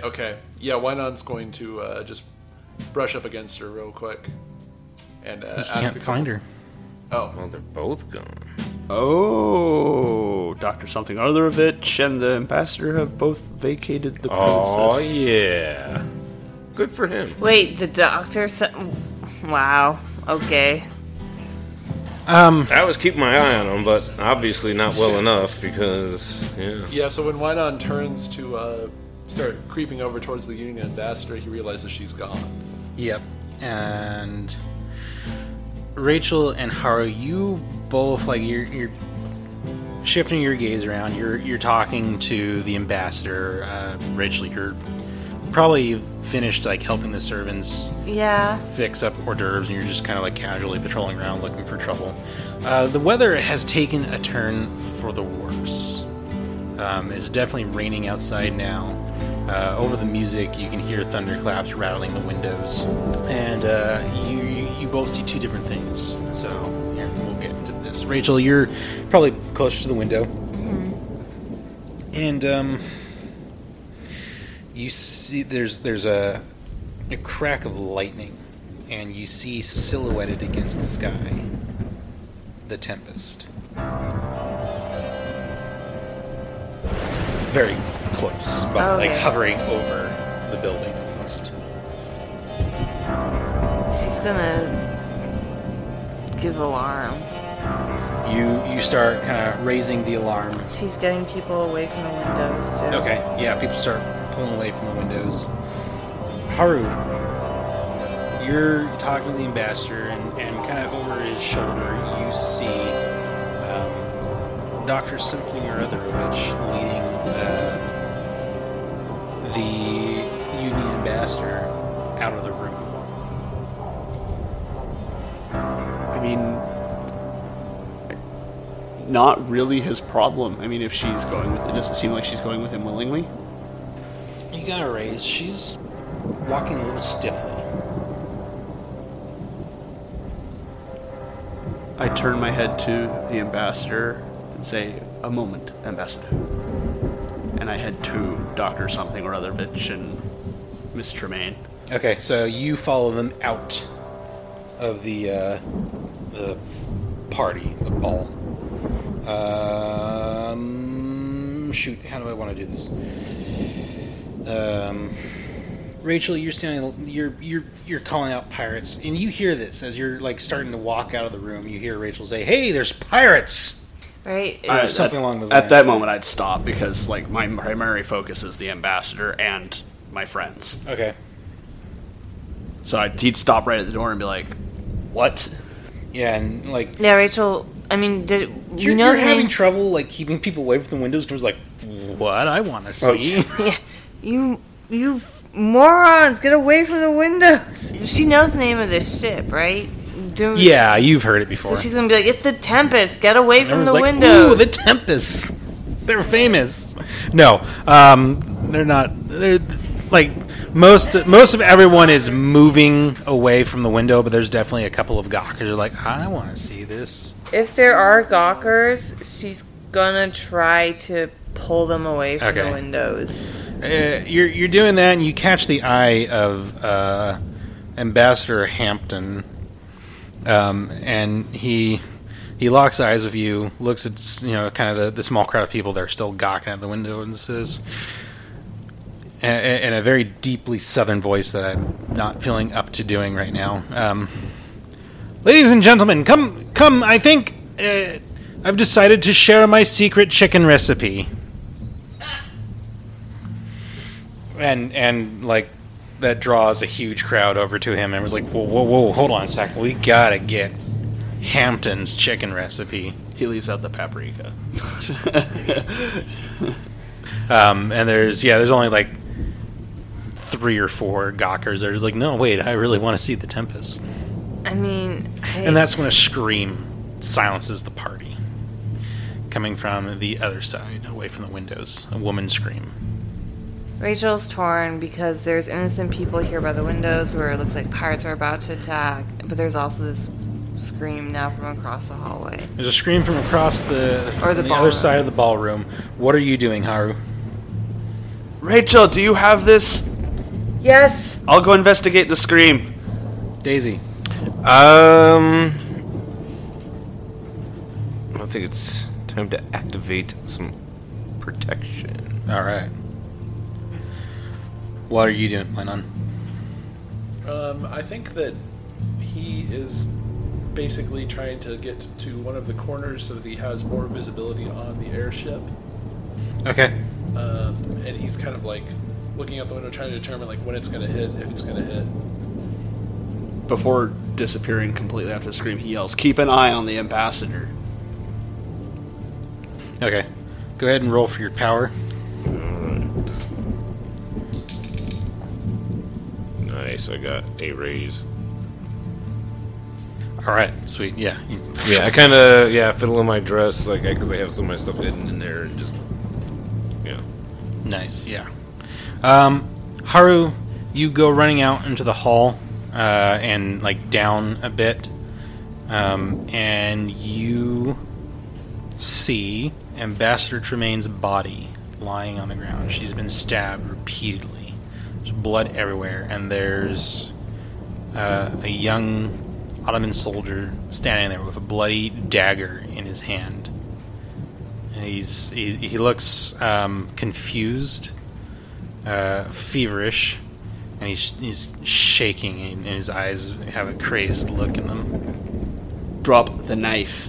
Okay. Yeah, Wynon's going to uh, just brush up against her real quick. And uh, You ask can't find her. Oh, well, they're both gone. Oh, Dr. Something Otherovich and the ambassador have both vacated the Oh premises. yeah, good for him. Wait, the doctor said. Wow. Okay. I was keeping my eye on him, but obviously not well enough because yeah. yeah. So when Wynon turns to uh, start creeping over towards the Union ambassador, he realizes she's gone. Yep. And Rachel and Haru, you both like you're you're shifting your gaze around. You're you're talking to the ambassador. Uh, Rachel, you're probably finished like helping the servants Yeah. fix up hors d'oeuvres, and you're just kind of like casually patrolling around looking for trouble. Uh, the weather has taken a turn for the worse. Um, it's definitely raining outside now. Uh, over the music, you can hear thunderclaps rattling the windows, and uh, you, you you both see two different things. So here we'll get into this. Rachel, you're probably closer to the window, and um, you see there's there's a a crack of lightning, and you see silhouetted against the sky the tempest. Very close, but oh, like Okay. hovering over the building almost. She's gonna give alarm. You you start kind of raising the alarm. She's getting people away from the windows too. Okay, yeah, people start pulling away from the windows. Haru, you're talking to the ambassador, and, and kind of over his shoulder, you see um, Dr. Something or Otherovich leading uh, the Union ambassador out of the room. I mean, not really his problem. I mean, if she's going with it, doesn't seem like she's going with him willingly. You gotta raise. She's walking a little stiffly. I turn my head to the ambassador and say, "A moment, ambassador." And I head to Doctor Something or Other Bitch and Miss Tremaine. Okay, so you follow them out of the uh, the party, the ball. Um, shoot, how do I want to do this? Um, Rachel, you're standing, you're you're you're calling out pirates, and you hear this as you're like starting to walk out of the room. You hear Rachel say, "Hey, there's pirates!" Right? I- something at, along those At lines. that moment, I'd stop because like my primary focus is the ambassador and my friends. Okay. So I'd, he'd stop right at the door and be like, "What?" Yeah, and like yeah, Rachel. I mean, did you're, know you're having trouble like keeping people away from the windows because like, what I want to see. Yeah, you you morons, get away from the windows. She knows the name of this ship, right? Do- yeah, you've heard it before. So she's gonna be like, "It's the Tempest. Get away from the like, windows." Ooh, the Tempest. They're famous. No, um, they're not. They're like most. Most of everyone is moving away from the window, but there's definitely a couple of gawkers who are like, I want to see this. if there are gawkers, she's gonna try to pull them away from Okay. the windows. Uh, you're you're doing that, and you catch the eye of uh, Ambassador Hampton, um, and he he locks eyes with you, looks at you know kind of the, the small crowd of people that are still gawking at the window, and says, in, a very deeply Southern voice that I'm not feeling up to doing right now. Um, Ladies and gentlemen, come come! I think uh, I've decided to share my secret chicken recipe. And and like that draws a huge crowd over to him and was like whoa whoa whoa hold on a second. We gotta get hampton's chicken recipe. He leaves out the paprika. um, and there's yeah there's only like three or four gawkers that are just like no wait i really want to see the tempest. I mean, I, and that's when a scream silences the party coming from the other side away from the windows. A woman scream Rachel's torn because there's innocent people here by the windows where it looks like pirates are about to attack, but there's also this scream now from across the hallway. there's a scream from across the, Or the the other side of the ballroom what are you doing haru Rachel, do you have this? Yes. I'll go investigate the scream. daisy Um, I think it's time to activate some protection. All right. What are you doing, Lennon? Um, I think that he is basically trying to get to one of the corners so that he has more visibility on the airship. Okay. Um, and he's kind of like looking out the window trying to determine like when it's going to hit, if it's going to hit. Before disappearing completely after the scream, he yells, "Keep an eye on the ambassador." Okay. Go ahead and roll for your power. Nice, I got a raise. All right. Sweet. Yeah. Yeah, I kind of yeah fiddle in my dress like because I have some of my stuff hidden in there and just yeah. Nice. Yeah. Um, Haru, you go running out into the hall uh, and like down a bit, um, and you see Ambassador Tremaine's body lying on the ground. She's been stabbed repeatedly. There's blood everywhere, and there's uh, a young Ottoman soldier standing there with a bloody dagger in his hand. And he's he, he looks um, confused, uh, feverish, and he's he's shaking, and his eyes have a crazed look in them. Drop the knife.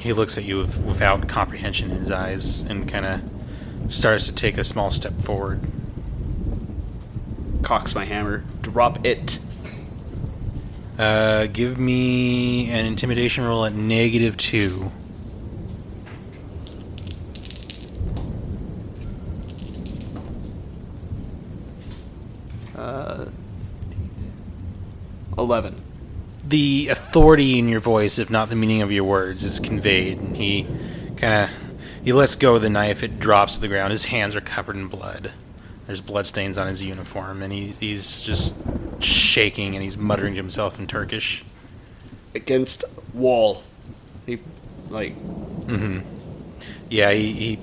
He looks at you with, without comprehension in his eyes, and kind of starts to take a small step forward. Cocks my hammer. Drop it. Uh, give me an intimidation roll at negative two. Uh, Eleven. the authority in your voice, if not the meaning of your words, is conveyed. And he kind of he lets go of the knife. It drops to the ground. His hands are covered in blood. There's blood stains on his uniform, and he, he's just shaking and he's muttering to himself in Turkish. against wall. He like Mm-hmm. Yeah, he. he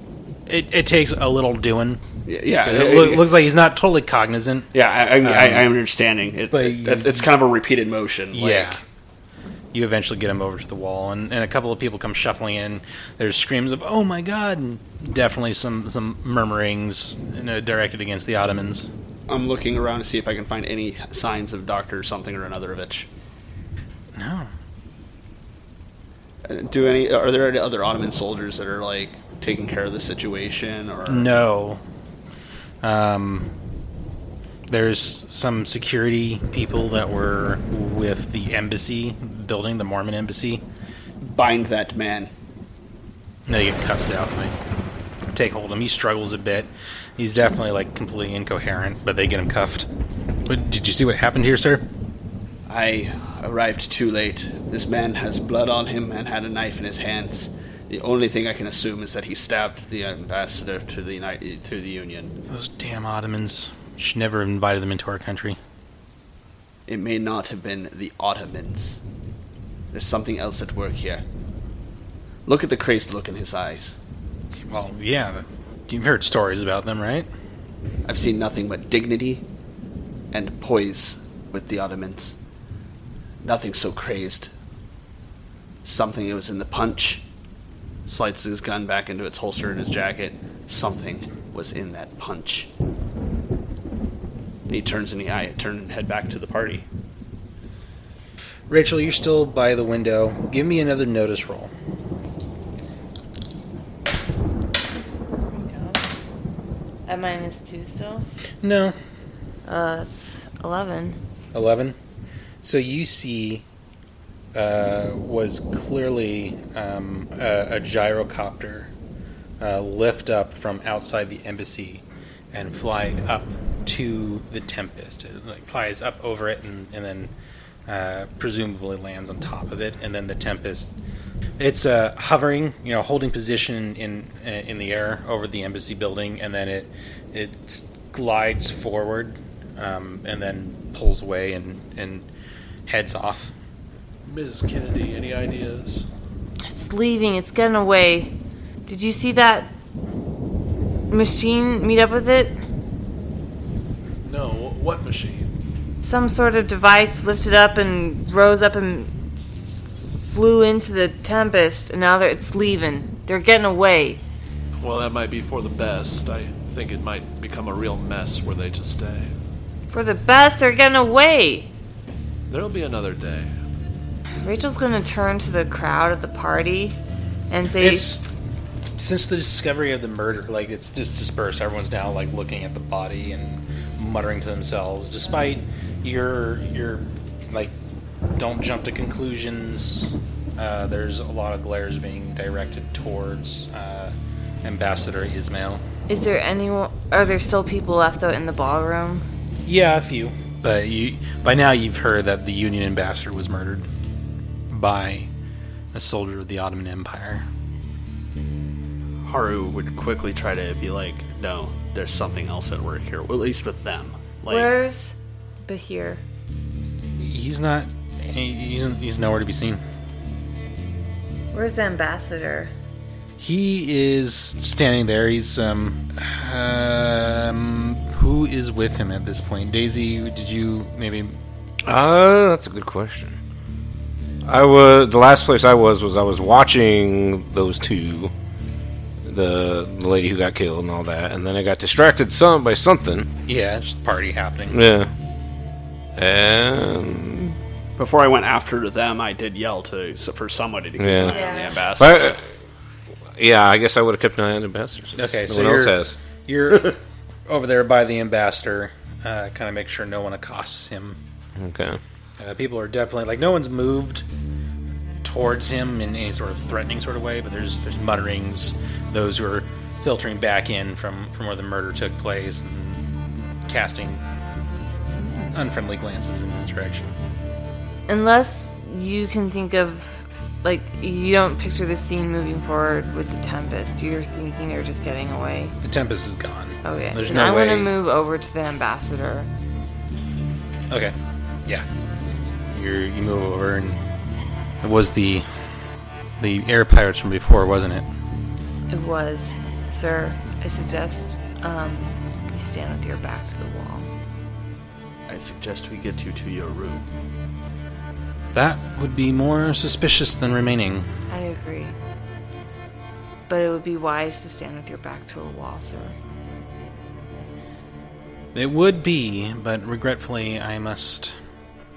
it, it takes a little doing. yeah. It loo- looks like he's not totally cognizant. yeah, I, I, I, I'm understanding. It, but it- it's kind of a repeated motion. Like, Yeah. You eventually get him over to the wall, and, and a couple of people come shuffling in. There's screams of "Oh my God!" and definitely some some murmurings you know, directed against the Ottomans. I'm looking around to see if I can find any signs of Doctor something or another of it. No, Uh, Do any? Are there any other Ottoman soldiers that are like taking care of the situation? Or no. Um, there's some security people that were with the embassy building, the Mormon embassy. bind that man? And they get cuffs out and they take hold of him. He struggles a bit. He's definitely like completely incoherent, but they get him cuffed. But did you see what happened here, sir? I arrived too late. This man has blood on him and had a knife in his hands. The only thing I can assume is that he stabbed the ambassador to the United to the Union. Those damn Ottomans. Should never have invited them into our country. It may not have been the Ottomans. There's something else at work here. Look at the crazed look in his eyes. Well, yeah. You've heard stories about them, right? I've seen nothing but dignity and poise with the Ottomans. Nothing so crazed. Something that was in the punch. Slides his gun back into its holster in his jacket. Something was in that punch. And he turns and he I turn and head back to the party. Rachel, you're still by the window. Give me another notice roll. At minus two still? No. Uh, it's 11. 11. So you see uh, was clearly um, a, a gyrocopter uh, lift up from outside the embassy and fly up to the Tempest. It like, flies up over it and, and then uh, presumably lands on top of it. And then the Tempest. It's uh, hovering, you know, holding position in in the air over the embassy building, and then it it glides forward, um, and then pulls away and and heads off. Ms. Kennedy, any ideas? It's leaving. It's getting away. Did you see that machine meet up with it? No. What machine? Some sort of device lifted up and rose up and flew into the Tempest, and now they're, it's leaving. They're getting away. Well, that might be for the best. I think it might become a real mess were they to stay. For the best, they're getting away. There'll be another day. Rachel's gonna turn to the crowd at the party and say, It's since the discovery of the murder, like it's just dispersed. Everyone's now like looking at the body and muttering to themselves. Despite your your like, don't jump to conclusions. Uh, there's a lot of glares being directed towards uh, Ambassador Ismail. "Is there anyone? Are there still people left out in the ballroom?" Yeah, a few. But you, by now you've heard that the Union ambassador was murdered by a soldier of the Ottoman Empire. Haru would quickly try to be like, no, there's something else at work here. Well, at least with them. Like, Where's Bahir? He's not. he- He's, he's nowhere to be seen. Where's the ambassador? He is standing there. He's um, um, who is with him at this point? Daisy, did you maybe? Uh, that's a good question. I was the last place I was was I was watching those two, the, the lady who got killed and all that, and then I got distracted some by something. Yeah, just party happening. Yeah, and before I went after them, I did yell to so for somebody to keep Yeah. an eye on the Yeah. ambassador. but, uh, yeah, I guess I would have kept an eye on the ambassadors. Okay, no so one else you're- has. You're over there by the ambassador, uh, kind of make sure no one accosts him. Okay. Uh, people are definitely like no one's moved towards him in any sort of threatening sort of way, but there's there's mutterings. Those who are filtering back in from from where the murder took place and casting unfriendly glances in his direction. Unless you can think of, like, you don't picture the scene moving forward with the Tempest. You're thinking they're just getting away. The Tempest is gone. Okay. There's then no I'm way. gonna move over to the ambassador. Okay. Yeah. You you move over and It was the the air pirates from before, wasn't it? It was, sir. I suggest um, you stand with your back to the wall. I suggest we get you to your room. That would be more suspicious than remaining. I agree. But it would be wise to stand with your back to a wall, sir. It would be, but regretfully, I must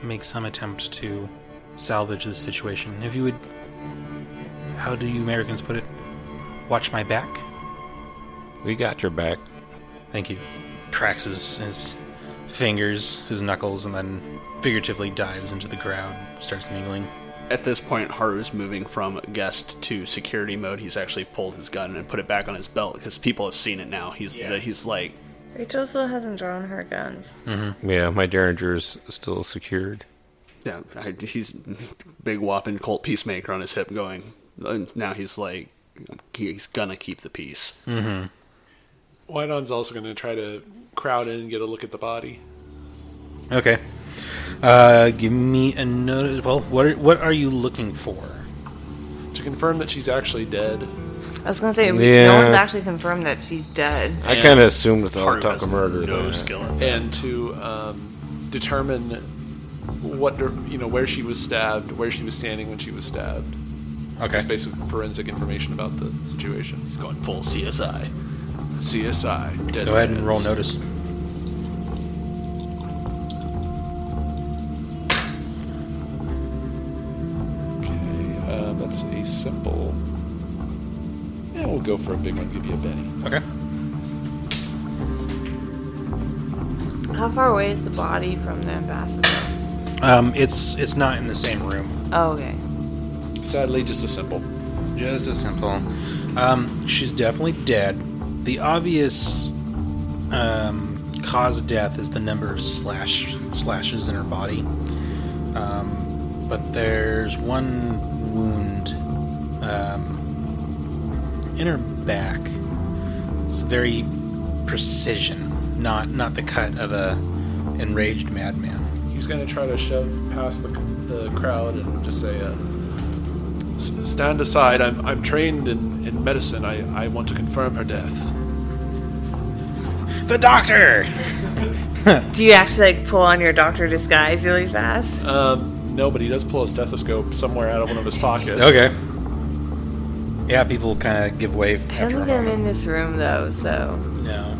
make some attempt to salvage this situation. If you would. How do you Americans put it? Watch my back? We got your back. Thank you. Tracks is, his fingers, his knuckles, and then figuratively dives into the crowd, starts mingling. At this point, Haru's moving from guest to security mode. He's actually pulled his gun and put it back on his belt because people have seen it now. He's he's like, Rachel still hasn't drawn her guns. Mm-hmm. Yeah, my Derringer's still secured. yeah, I, he's big whopping Colt Peacemaker on his hip, going. And now he's like, he's gonna keep the peace. White On's also going to try to crowd in and get a look at the body. Okay. Uh, give me a notice. Well, what are, what are you looking for? To confirm that she's actually dead. I was gonna say, Yeah. no one's actually confirmed that she's dead. I kind of assumed it's all talk of murder. no that- skill and to um, determine what you know where she was stabbed, where she was standing when she was stabbed. Okay. Just basic forensic information about the situation. He's going full CSI. CSI. Dead Go ahead and roll notice. Okay, uh, that's a simple. Yeah, we'll go for a big one. Give you a Benny. Okay. How far away is the body from the ambassador? Um, it's it's not in the same room. Oh, okay. Sadly, just a simple. Just as simple. Um, she's definitely dead. The obvious um, cause of death is the number of slash slashes in her body. Um, but there's one wound um, in her back. It's very precision, not not the cut of a enraged madman. He's going to try to shove past the, the crowd and just say, uh, "S- "Stand aside. I'm I'm trained in, in medicine. I, I want to confirm her death." The doctor. Do you actually like pull on your doctor disguise really fast? Um, no, but he does pull a stethoscope somewhere out of one of his pockets. Okay. Yeah, people kind of give way I after don't think I'm in this room though, so No.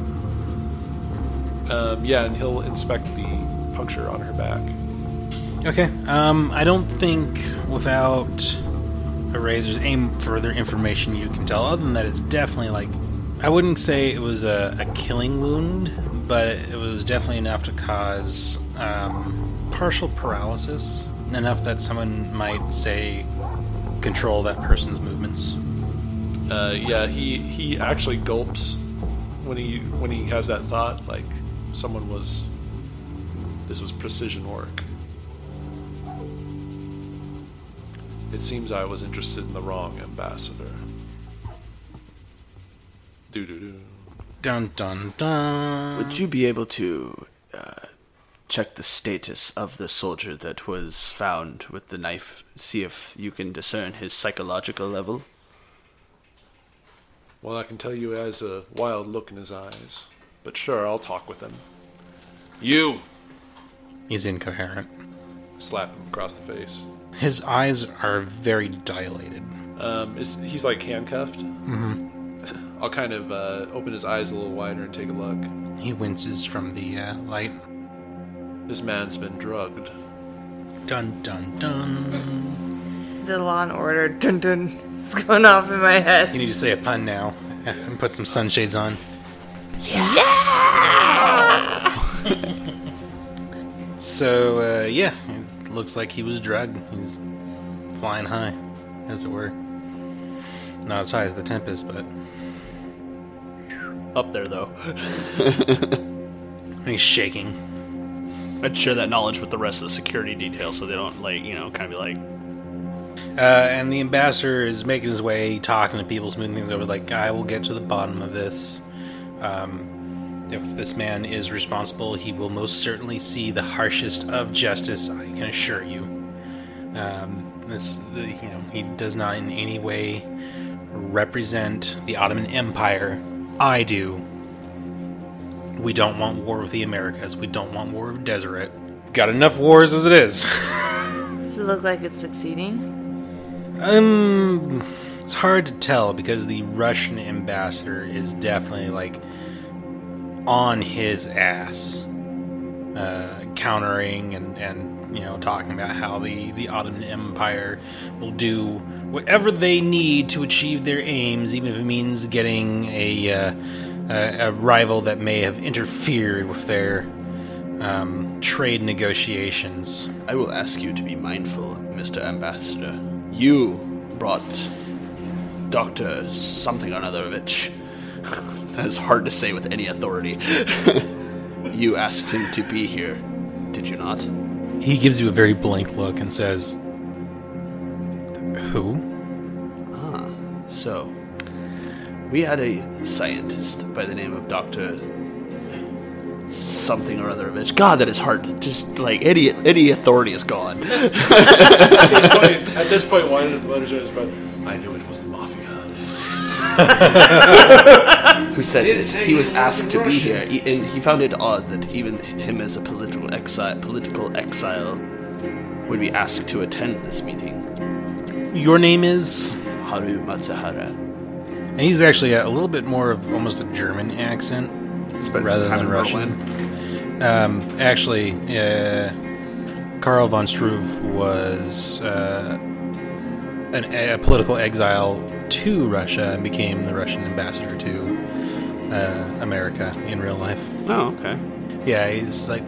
Um, yeah, and he'll inspect the puncture on her back. Okay. Um, I don't think without a razor's aim further information you can tell, other than that it's definitely like I wouldn't say it was a, a killing wound, but it was definitely enough to cause um, partial paralysis, enough that someone might say control that person's movements. Uh, yeah, he he actually gulps when he when he has that thought. Like someone was. This was precision work. It seems I was interested in the wrong ambassador. Doo doo doo. Dun dun dun. Would you be able to uh, check the status of the soldier that was found with the knife? See if you can discern his psychological level? Well, I can tell you he has a wild look in his eyes. But sure, I'll talk with him. You! He's incoherent. Slap him across the face. His eyes are very dilated. Um, is, he's like handcuffed. Mm-hmm. I'll kind of uh, open his eyes a little wider and take a look. He winces from the uh, light. This man's been drugged. Dun dun dun. the Law and Order dun dun is going off in my head. You need to say a pun now and put some sunshades on. Yeah. So uh, yeah, it looks like he was drugged. He's flying high, as it were. Not as high as the Tempest, but Up there, though. he's shaking. I'd share that knowledge with the rest of the security detail so they don't, like, you know, kind of be like, Uh, and the ambassador is making his way, talking to people, smoothing things over. Like, I will get to the bottom of this. Um, if this man is responsible, he will most certainly see the harshest of justice. I can assure you. Um, This, you know, he does not in any way represent the Ottoman Empire. I do. We don't want war with the Americas. We don't want war with Deseret. Got enough wars as it is. Does it look like it's succeeding? Um, it's hard to tell because the Russian ambassador is definitely like on his ass, uh, countering and and you know talking about how the the Ottoman Empire will do whatever they need to achieve their aims, even if it means getting a uh, a, rival that may have interfered with their um, trade negotiations. I will ask you to be mindful, Mr. Ambassador. You brought Dr. something or anotherovich. that is hard to say with any authority. you asked him to be here, did you not? He gives you a very blank look and says, "Who?" Ah, so, we had a scientist by the name of Dr. something or otherovich. God, that is hard. Just like any any authority is gone. At this point, at this point, why did the his breath? I knew it was the mafia. who said that he was asked to be here, and he found it odd that even him as a political exile, political exile, would be asked to attend this meeting. Your name is, Haru Matsuhara. and he's actually a, a little bit more of almost a German accent Spent rather than Russian. Um, actually, uh, Karl von Struve was uh, an, a political exile to Russia and became the Russian ambassador to uh, America in real life. Oh, okay. Yeah, he's like,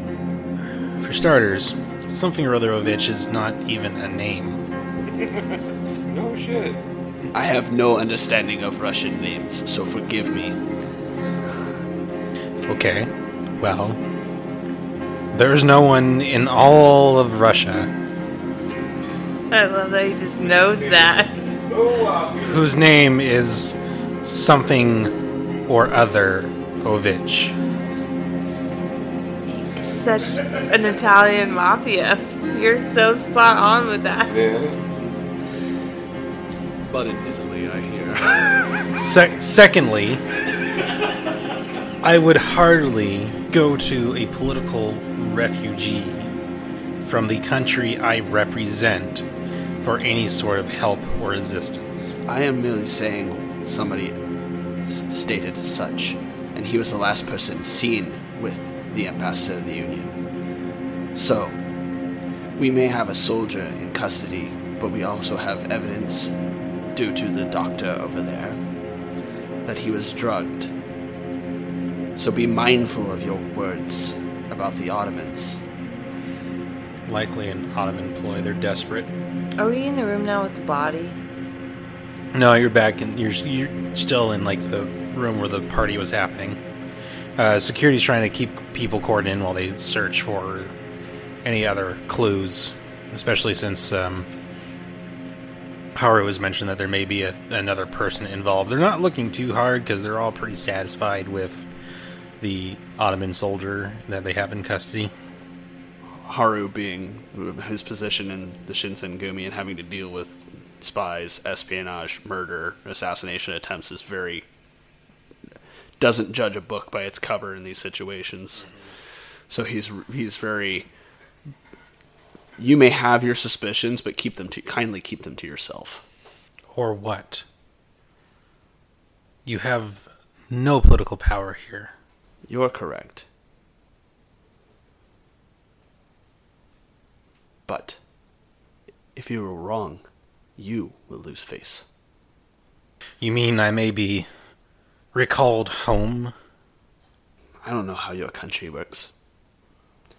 for starters, something or otherovich is not even a name. No shit. I have no understanding of Russian names, so forgive me. Okay, well, there's no one in all of Russia I love that he just knows that. Whose name is something or other Ovich. Such an Italian mafia. You're so spot on with that. Yeah. But in Italy, I hear. Se- secondly, I would hardly go to a political refugee from the country I represent for any sort of help or assistance. I am merely saying somebody stated as such, and he was the last person seen with the ambassador of the Union. So, we may have a soldier in custody, but we also have evidence, due to the doctor over there, that he was drugged. So be mindful of your words about the Ottomans. Likely an Ottoman ploy. They're desperate. Are we in the room now with the body? No, you're back and you're you're still in like the room where the party was happening. Uh, security's trying to keep people cordoned in while they search for any other clues, especially since um, Haru has mentioned that there may be a, another person involved. They're not looking too hard because they're all pretty satisfied with the Ottoman soldier that they have in custody. Haru being his position in the Shinsengumi and having to deal with spies, espionage, murder, assassination attempts is very doesn't judge a book by its cover in these situations. So he's he's very you may have your suspicions but keep them to kindly keep them to yourself. Or what? You have no political power here. You're correct. But if you are wrong, you will lose face. You mean I may be recalled home? I don't know how your country works.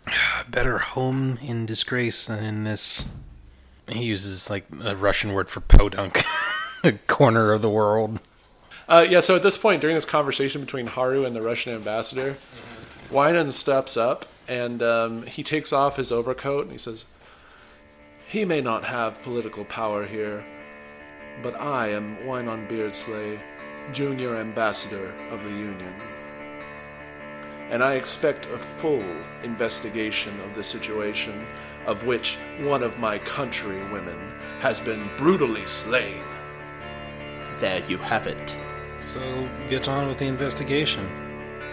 Better home in disgrace than in this. He uses like a Russian word for podunk, the corner of the world. Uh, yeah, so at this point, during this conversation between Haru and the Russian ambassador, Wynon steps up and um, he takes off his overcoat and he says, He may not have political power here, but I am Wynon Beardsley, junior ambassador of the Union. and I expect a full investigation of the situation of which one of my countrywomen has been brutally slain. There you have it. So get on with the investigation.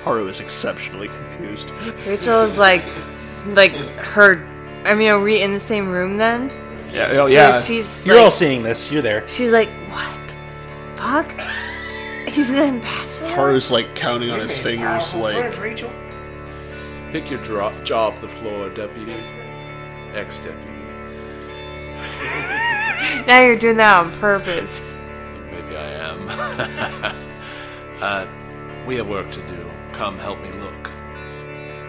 Haru is exceptionally confused. Rachel is like, like her. I mean, are we in the same room then? Yeah, oh So yeah. she's You're like, all seeing this. You're there. She's like, what the fuck? He's an ambassador. Haru's like counting on his fingers, like Rachel. Pick your dro- jaw off the floor, deputy. Ex-deputy. Now you're doing that on purpose. Maybe I am. uh, we have work to do. Come help me look.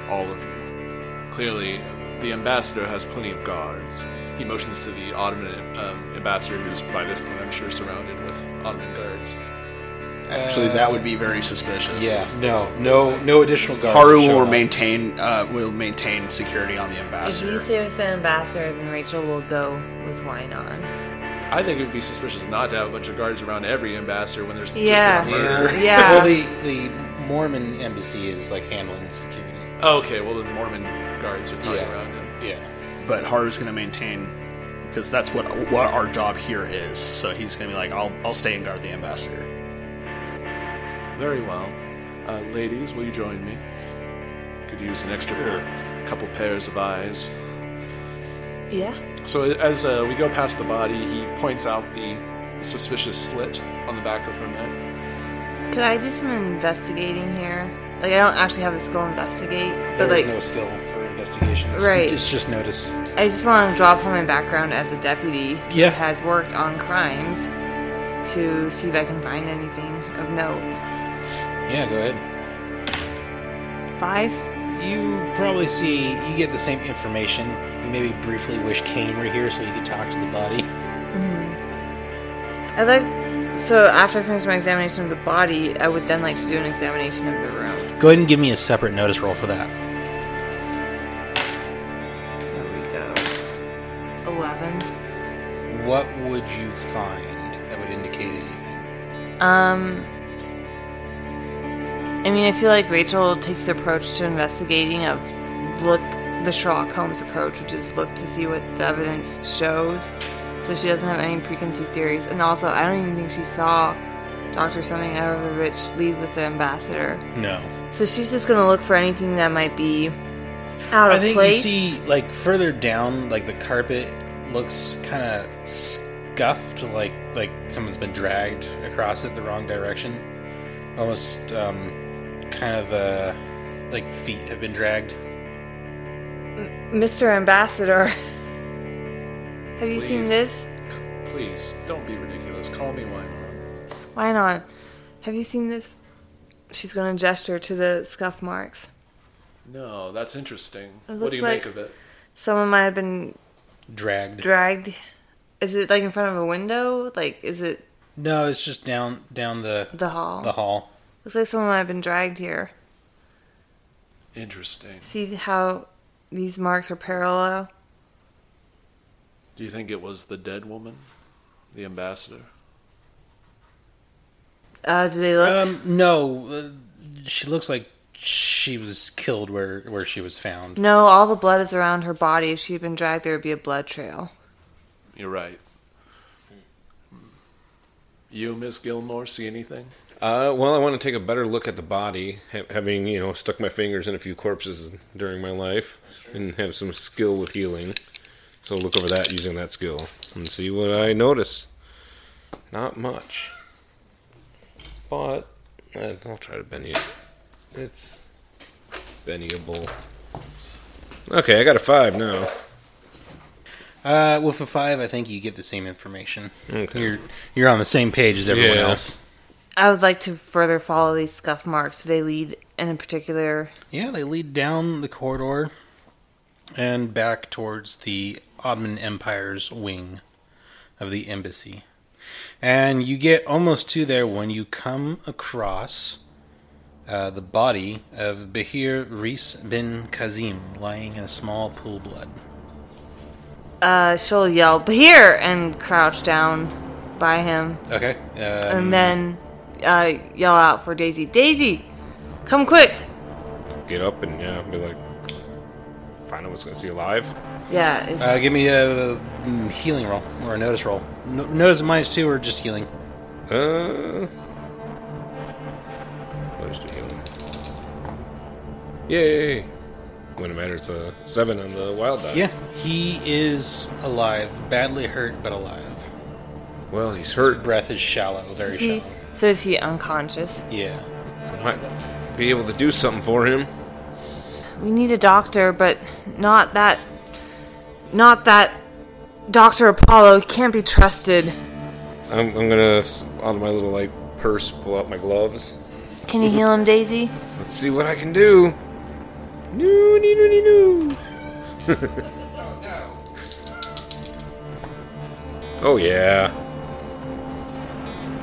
All of you. Clearly, the ambassador has plenty of guards. He motions to the Ottoman um, ambassador, who's by this point, I'm sure, surrounded with Ottoman guards. actually that would be very suspicious. Yeah. No. No. No additional guards. Haru show will up. maintain uh, will maintain security on the ambassador. If ambassador. you stay with the ambassador, then Rachel will go with Wynon. I think it would be suspicious not to have a bunch of guards around every ambassador when there's Yeah. just been a murder. Yeah. Well, the the Mormon embassy is like handling the security. Okay, well, the Mormon guards are probably Yeah. around him. Yeah. but Haru's going to maintain because that's what what our job here is. So he's going to be like, I'll I'll stay and guard the ambassador. Very well. Uh, ladies, will you join me? Could use an extra pair, couple pairs of eyes. Yeah. So as uh, we go past the body, he points out the suspicious slit on the back of her neck. Could I do some investigating here? Like, I don't actually have the skill investigate, but There is like, no skill for investigation. It's, Right. It's just notice. I just want to draw upon my background as a deputy Yeah. who has worked on crimes to see if I can find anything of note. Yeah. Go ahead. Five? You probably see. You get the same information. You maybe briefly wish Kane were here so you could talk to the body. Mm-hmm. I'd like. So after I finish my examination of the body, I would then like to do an examination of the room. Go ahead and give me a separate notice roll for that. What would you find that would indicate anything? Um. I mean, I feel like Rachel takes the approach to investigating of look the Sherlock Holmes approach, which is look to see what the evidence shows. So she doesn't have any preconceived theories. And also, I don't even think she saw Dr. Something out of the Rich leave with the ambassador. No. So she's just gonna look for anything that might be out of place. I think place. you see, like further down, like the carpet looks kind of scuffed, like like someone's been dragged across it the wrong direction. Almost um, kind of uh, like feet have been dragged. Mr. Ambassador. have you seen this? Please, don't be ridiculous. Call me Wynon. Why not? Have you seen this? She's going to gesture to the scuff marks. No, that's interesting. What do you like- make of it? Someone might have been Dragged. dragged. Is it like in front of a window? Like, is it no, it's just down down the the hall? the hall. Looks like someone might have been dragged here. Interesting. See how these marks are parallel? Do you think it was the dead woman, the ambassador? Uh, do they look? Um, no, uh, she looks like she was killed where where she was found. no, all the blood is around her body. If she had been dragged, there would be a blood trail. You're right. You, Miss Gilmore, see anything? Uh, well, I want to take a better look at the body, ha- having you know stuck my fingers in a few corpses during my life, and have some skill with healing. So look over that using that skill and see what I notice. Not much, but uh, I'll try to bend it. It's Bennyable. Okay, I got a five now. Uh, with a five, I think you get the same information. Okay. You're you're on the same page as everyone Yeah. else. I would like to further follow these scuff marks. Do they lead in a particular? Yeah, they lead down the corridor and back towards the Ottoman Empire's wing of the embassy. And you get almost to there when you come across uh, the body of Bahir Reis bin Kazim lying in a small pool of blood. Uh, she'll yell "Here!" and crouch down by him, Okay. Um, and then uh, yell out for Daisy. Daisy, come quick! get up and yeah, be like, find out what's going to see alive. Yeah, it's, Uh, give me a mm, healing roll or a notice roll. No, notice minus two or just healing. Uh, let's do healing. Yay! When it matters, a seven on the wild die. Yeah, he is alive, badly hurt but alive. Well, he's His hurt. breath is shallow, very is he, shallow. so is he unconscious? Yeah. I might be able to do something for him. We need a doctor, but not that. Not that. Doctor Apollo can't be trusted. I'm, I'm gonna s- out of my little like purse pull out my gloves. Can you heal him, Daisy? Let's see what I can do. No, no, no, no, no. oh yeah.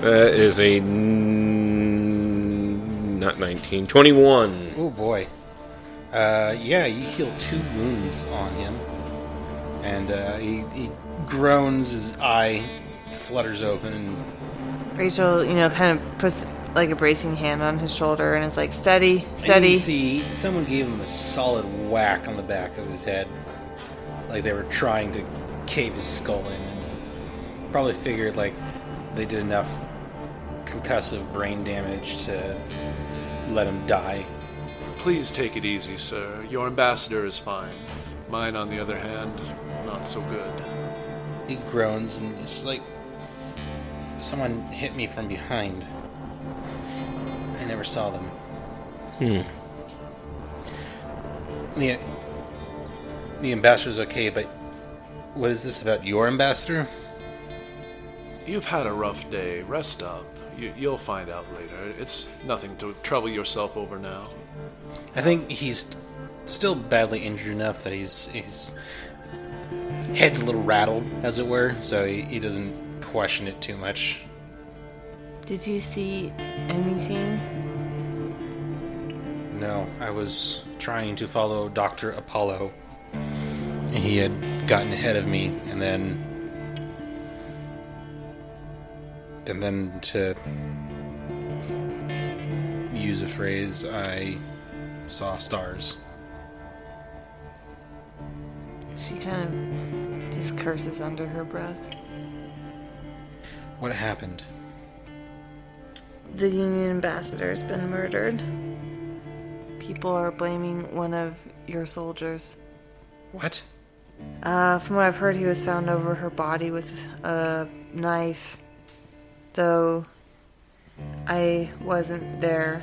That is a n- not 19, 21. Oh boy. Uh, yeah, you heal two wounds on him, and uh, he, he groans. His eye flutters open, and Rachel, you know, kind of puts like a bracing hand on his shoulder and is like, steady, and steady. you see someone gave him a solid whack on the back of his head, like they were trying to cave his skull in. And probably figured like they did enough concussive brain damage to let him die. Please take it easy, sir. Your ambassador is fine. Mine, on the other hand, not so good. He groans and it's like someone hit me from behind. I never saw them. Hmm. The, the ambassador's okay, but what is this about your ambassador? You've had a rough day. Rest up. You, you'll find out later. It's nothing to trouble yourself over now. I think he's still badly injured enough that he's his head's a little rattled, as it were, so he, he doesn't question it too much. Did you see anything? No, I was trying to follow Dr. Apollo. He had gotten ahead of me, and then. And then to use a phrase, I saw stars. She kind of just curses under her breath. What happened? The Union ambassador's been murdered. People are blaming one of your soldiers. What? Uh, from what I've heard, he was found over her body with a knife. Though I wasn't there,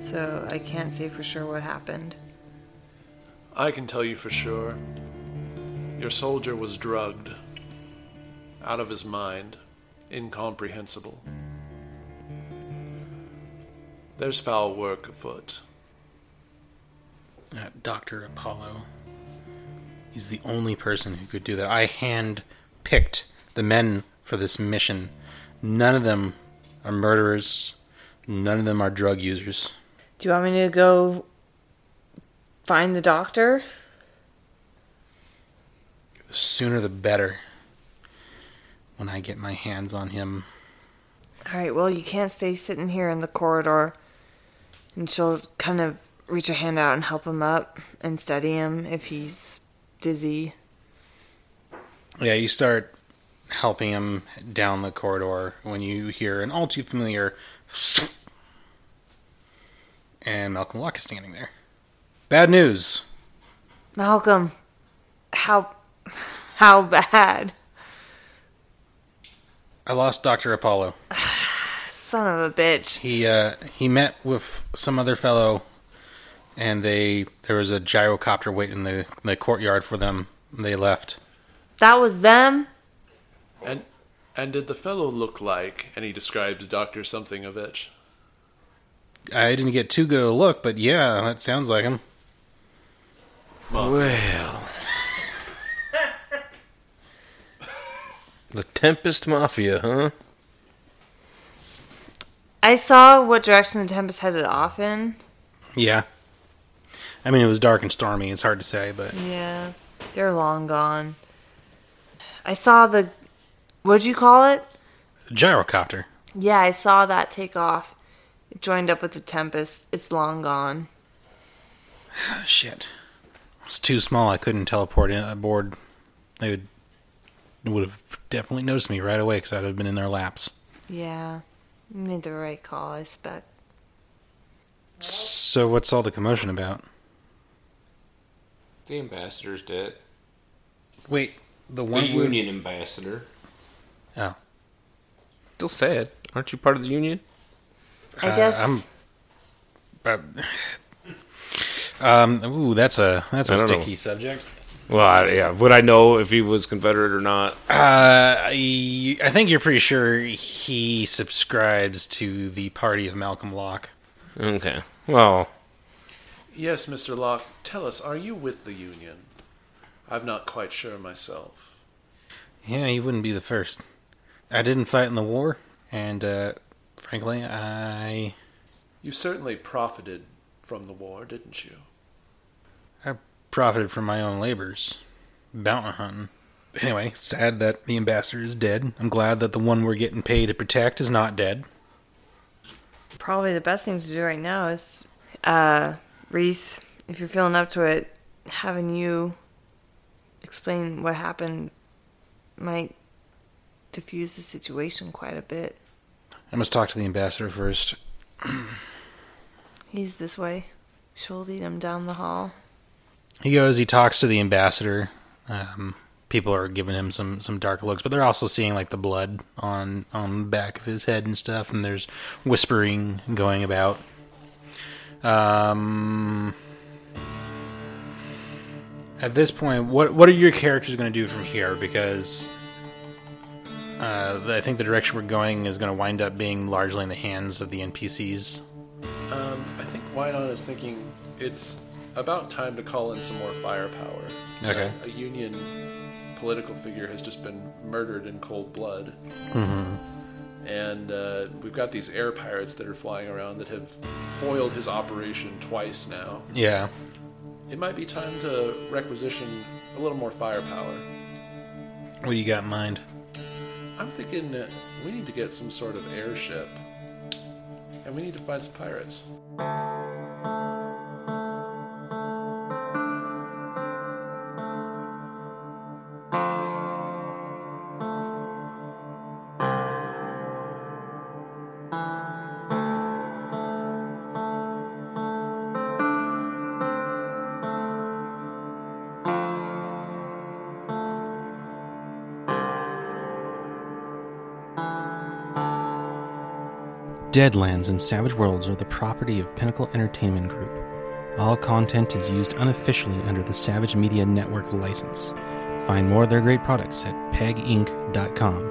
so I can't say for sure what happened. I can tell you for sure. Your soldier was drugged. Out of his mind. Incomprehensible. There's foul work afoot. Uh, Dr. Apollo. He's the only person who could do that. I hand picked the men for this mission. None of them are murderers. None of them are drug users. Do you want me to go find the doctor? The sooner the better. When I get my hands on him. Alright, well, you can't stay sitting here in the corridor. And she'll kind of reach a hand out and help him up and steady him if he's dizzy. Yeah, you start helping him down the corridor when you hear an all too familiar. And Malcolm Locke is standing there. Bad news. Malcolm, how how bad? I lost Dr. Apollo. Son of a bitch. He uh, he met with some other fellow, and they there was a gyrocopter waiting in the, in the courtyard for them. They left. That was them? And and did the fellow look like? And he describes Doctor something of it. I didn't get too good a look, but yeah, that sounds like him. Well. the Tempest Mafia, huh? I saw what direction the Tempest headed off in. Yeah. I mean, it was dark and stormy. It's hard to say, but Yeah, they're long gone. I saw the. What'd you call it? gyrocopter. Yeah, I saw that take off. It joined up with the Tempest. It's long gone. Shit. It's too small. I couldn't teleport in aboard. They would would have definitely noticed me right away because I'd have been in their laps. Yeah, you made the right call, I expect. So what's all the commotion about? The ambassador's dead. Wait, the The one we- union ambassador. Oh, Still sad. Aren't you part of the union? I Uh, guess. I'm. Uh, um. Ooh, that's a that's I a don't know. sticky subject. Well, I, yeah. Would I know if he was Confederate or not? Uh, I, I think you're pretty sure he subscribes to the party of Malcolm Locke. Okay. Well, Yes, Mr. Locke, tell us, are you with the Union? I'm not quite sure myself. Yeah, you wouldn't be the first. I didn't fight in the war, and uh, frankly, I You certainly profited from the war, didn't you? I profited from my own labors, bounty hunting. Anyway, sad that the ambassador is dead. I'm glad that the one we're getting paid to protect is not dead. Probably the best thing to do right now is, uh, Reese, if you're feeling up to it, having you explain what happened might diffuse the situation quite a bit. I must talk to the ambassador first. He's this way. She'll lead him down the hall. He goes, he talks to the ambassador. Um, people are giving him some, some dark looks, but they're also seeing like the blood on on the back of his head and stuff, and there's whispering going about. Um, at this point, what what are your characters going to do from here? Because uh, I think the direction we're going is going to wind up being largely in the hands of the NPCs. Um, I think Wynon is thinking it's about time to call in some more firepower. Okay. A, a Union political figure has just been murdered in cold blood. And uh, we've got these air pirates that are flying around that have foiled his operation twice now. Yeah. It might be time to requisition a little more firepower. What do you got in mind? I'm thinking that we need to get some sort of airship. And we need to find some pirates. Deadlands and Savage Worlds are the property of Pinnacle Entertainment Group. All content is used unofficially under the Savage Media Network license. Find more of their great products at peginc.com.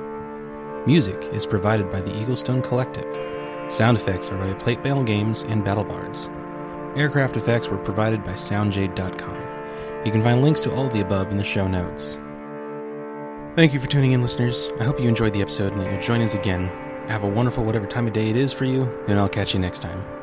Music is provided by the Eaglestone Collective. Sound effects are by Plate Battle Games and Battle Bards. Aircraft effects were provided by SoundJade.com. You can find links to all of the above in the show notes. Thank you for tuning in, listeners. I hope you enjoyed the episode and that you'll join us again. Have a wonderful whatever time of day it is for you, and I'll catch you next time.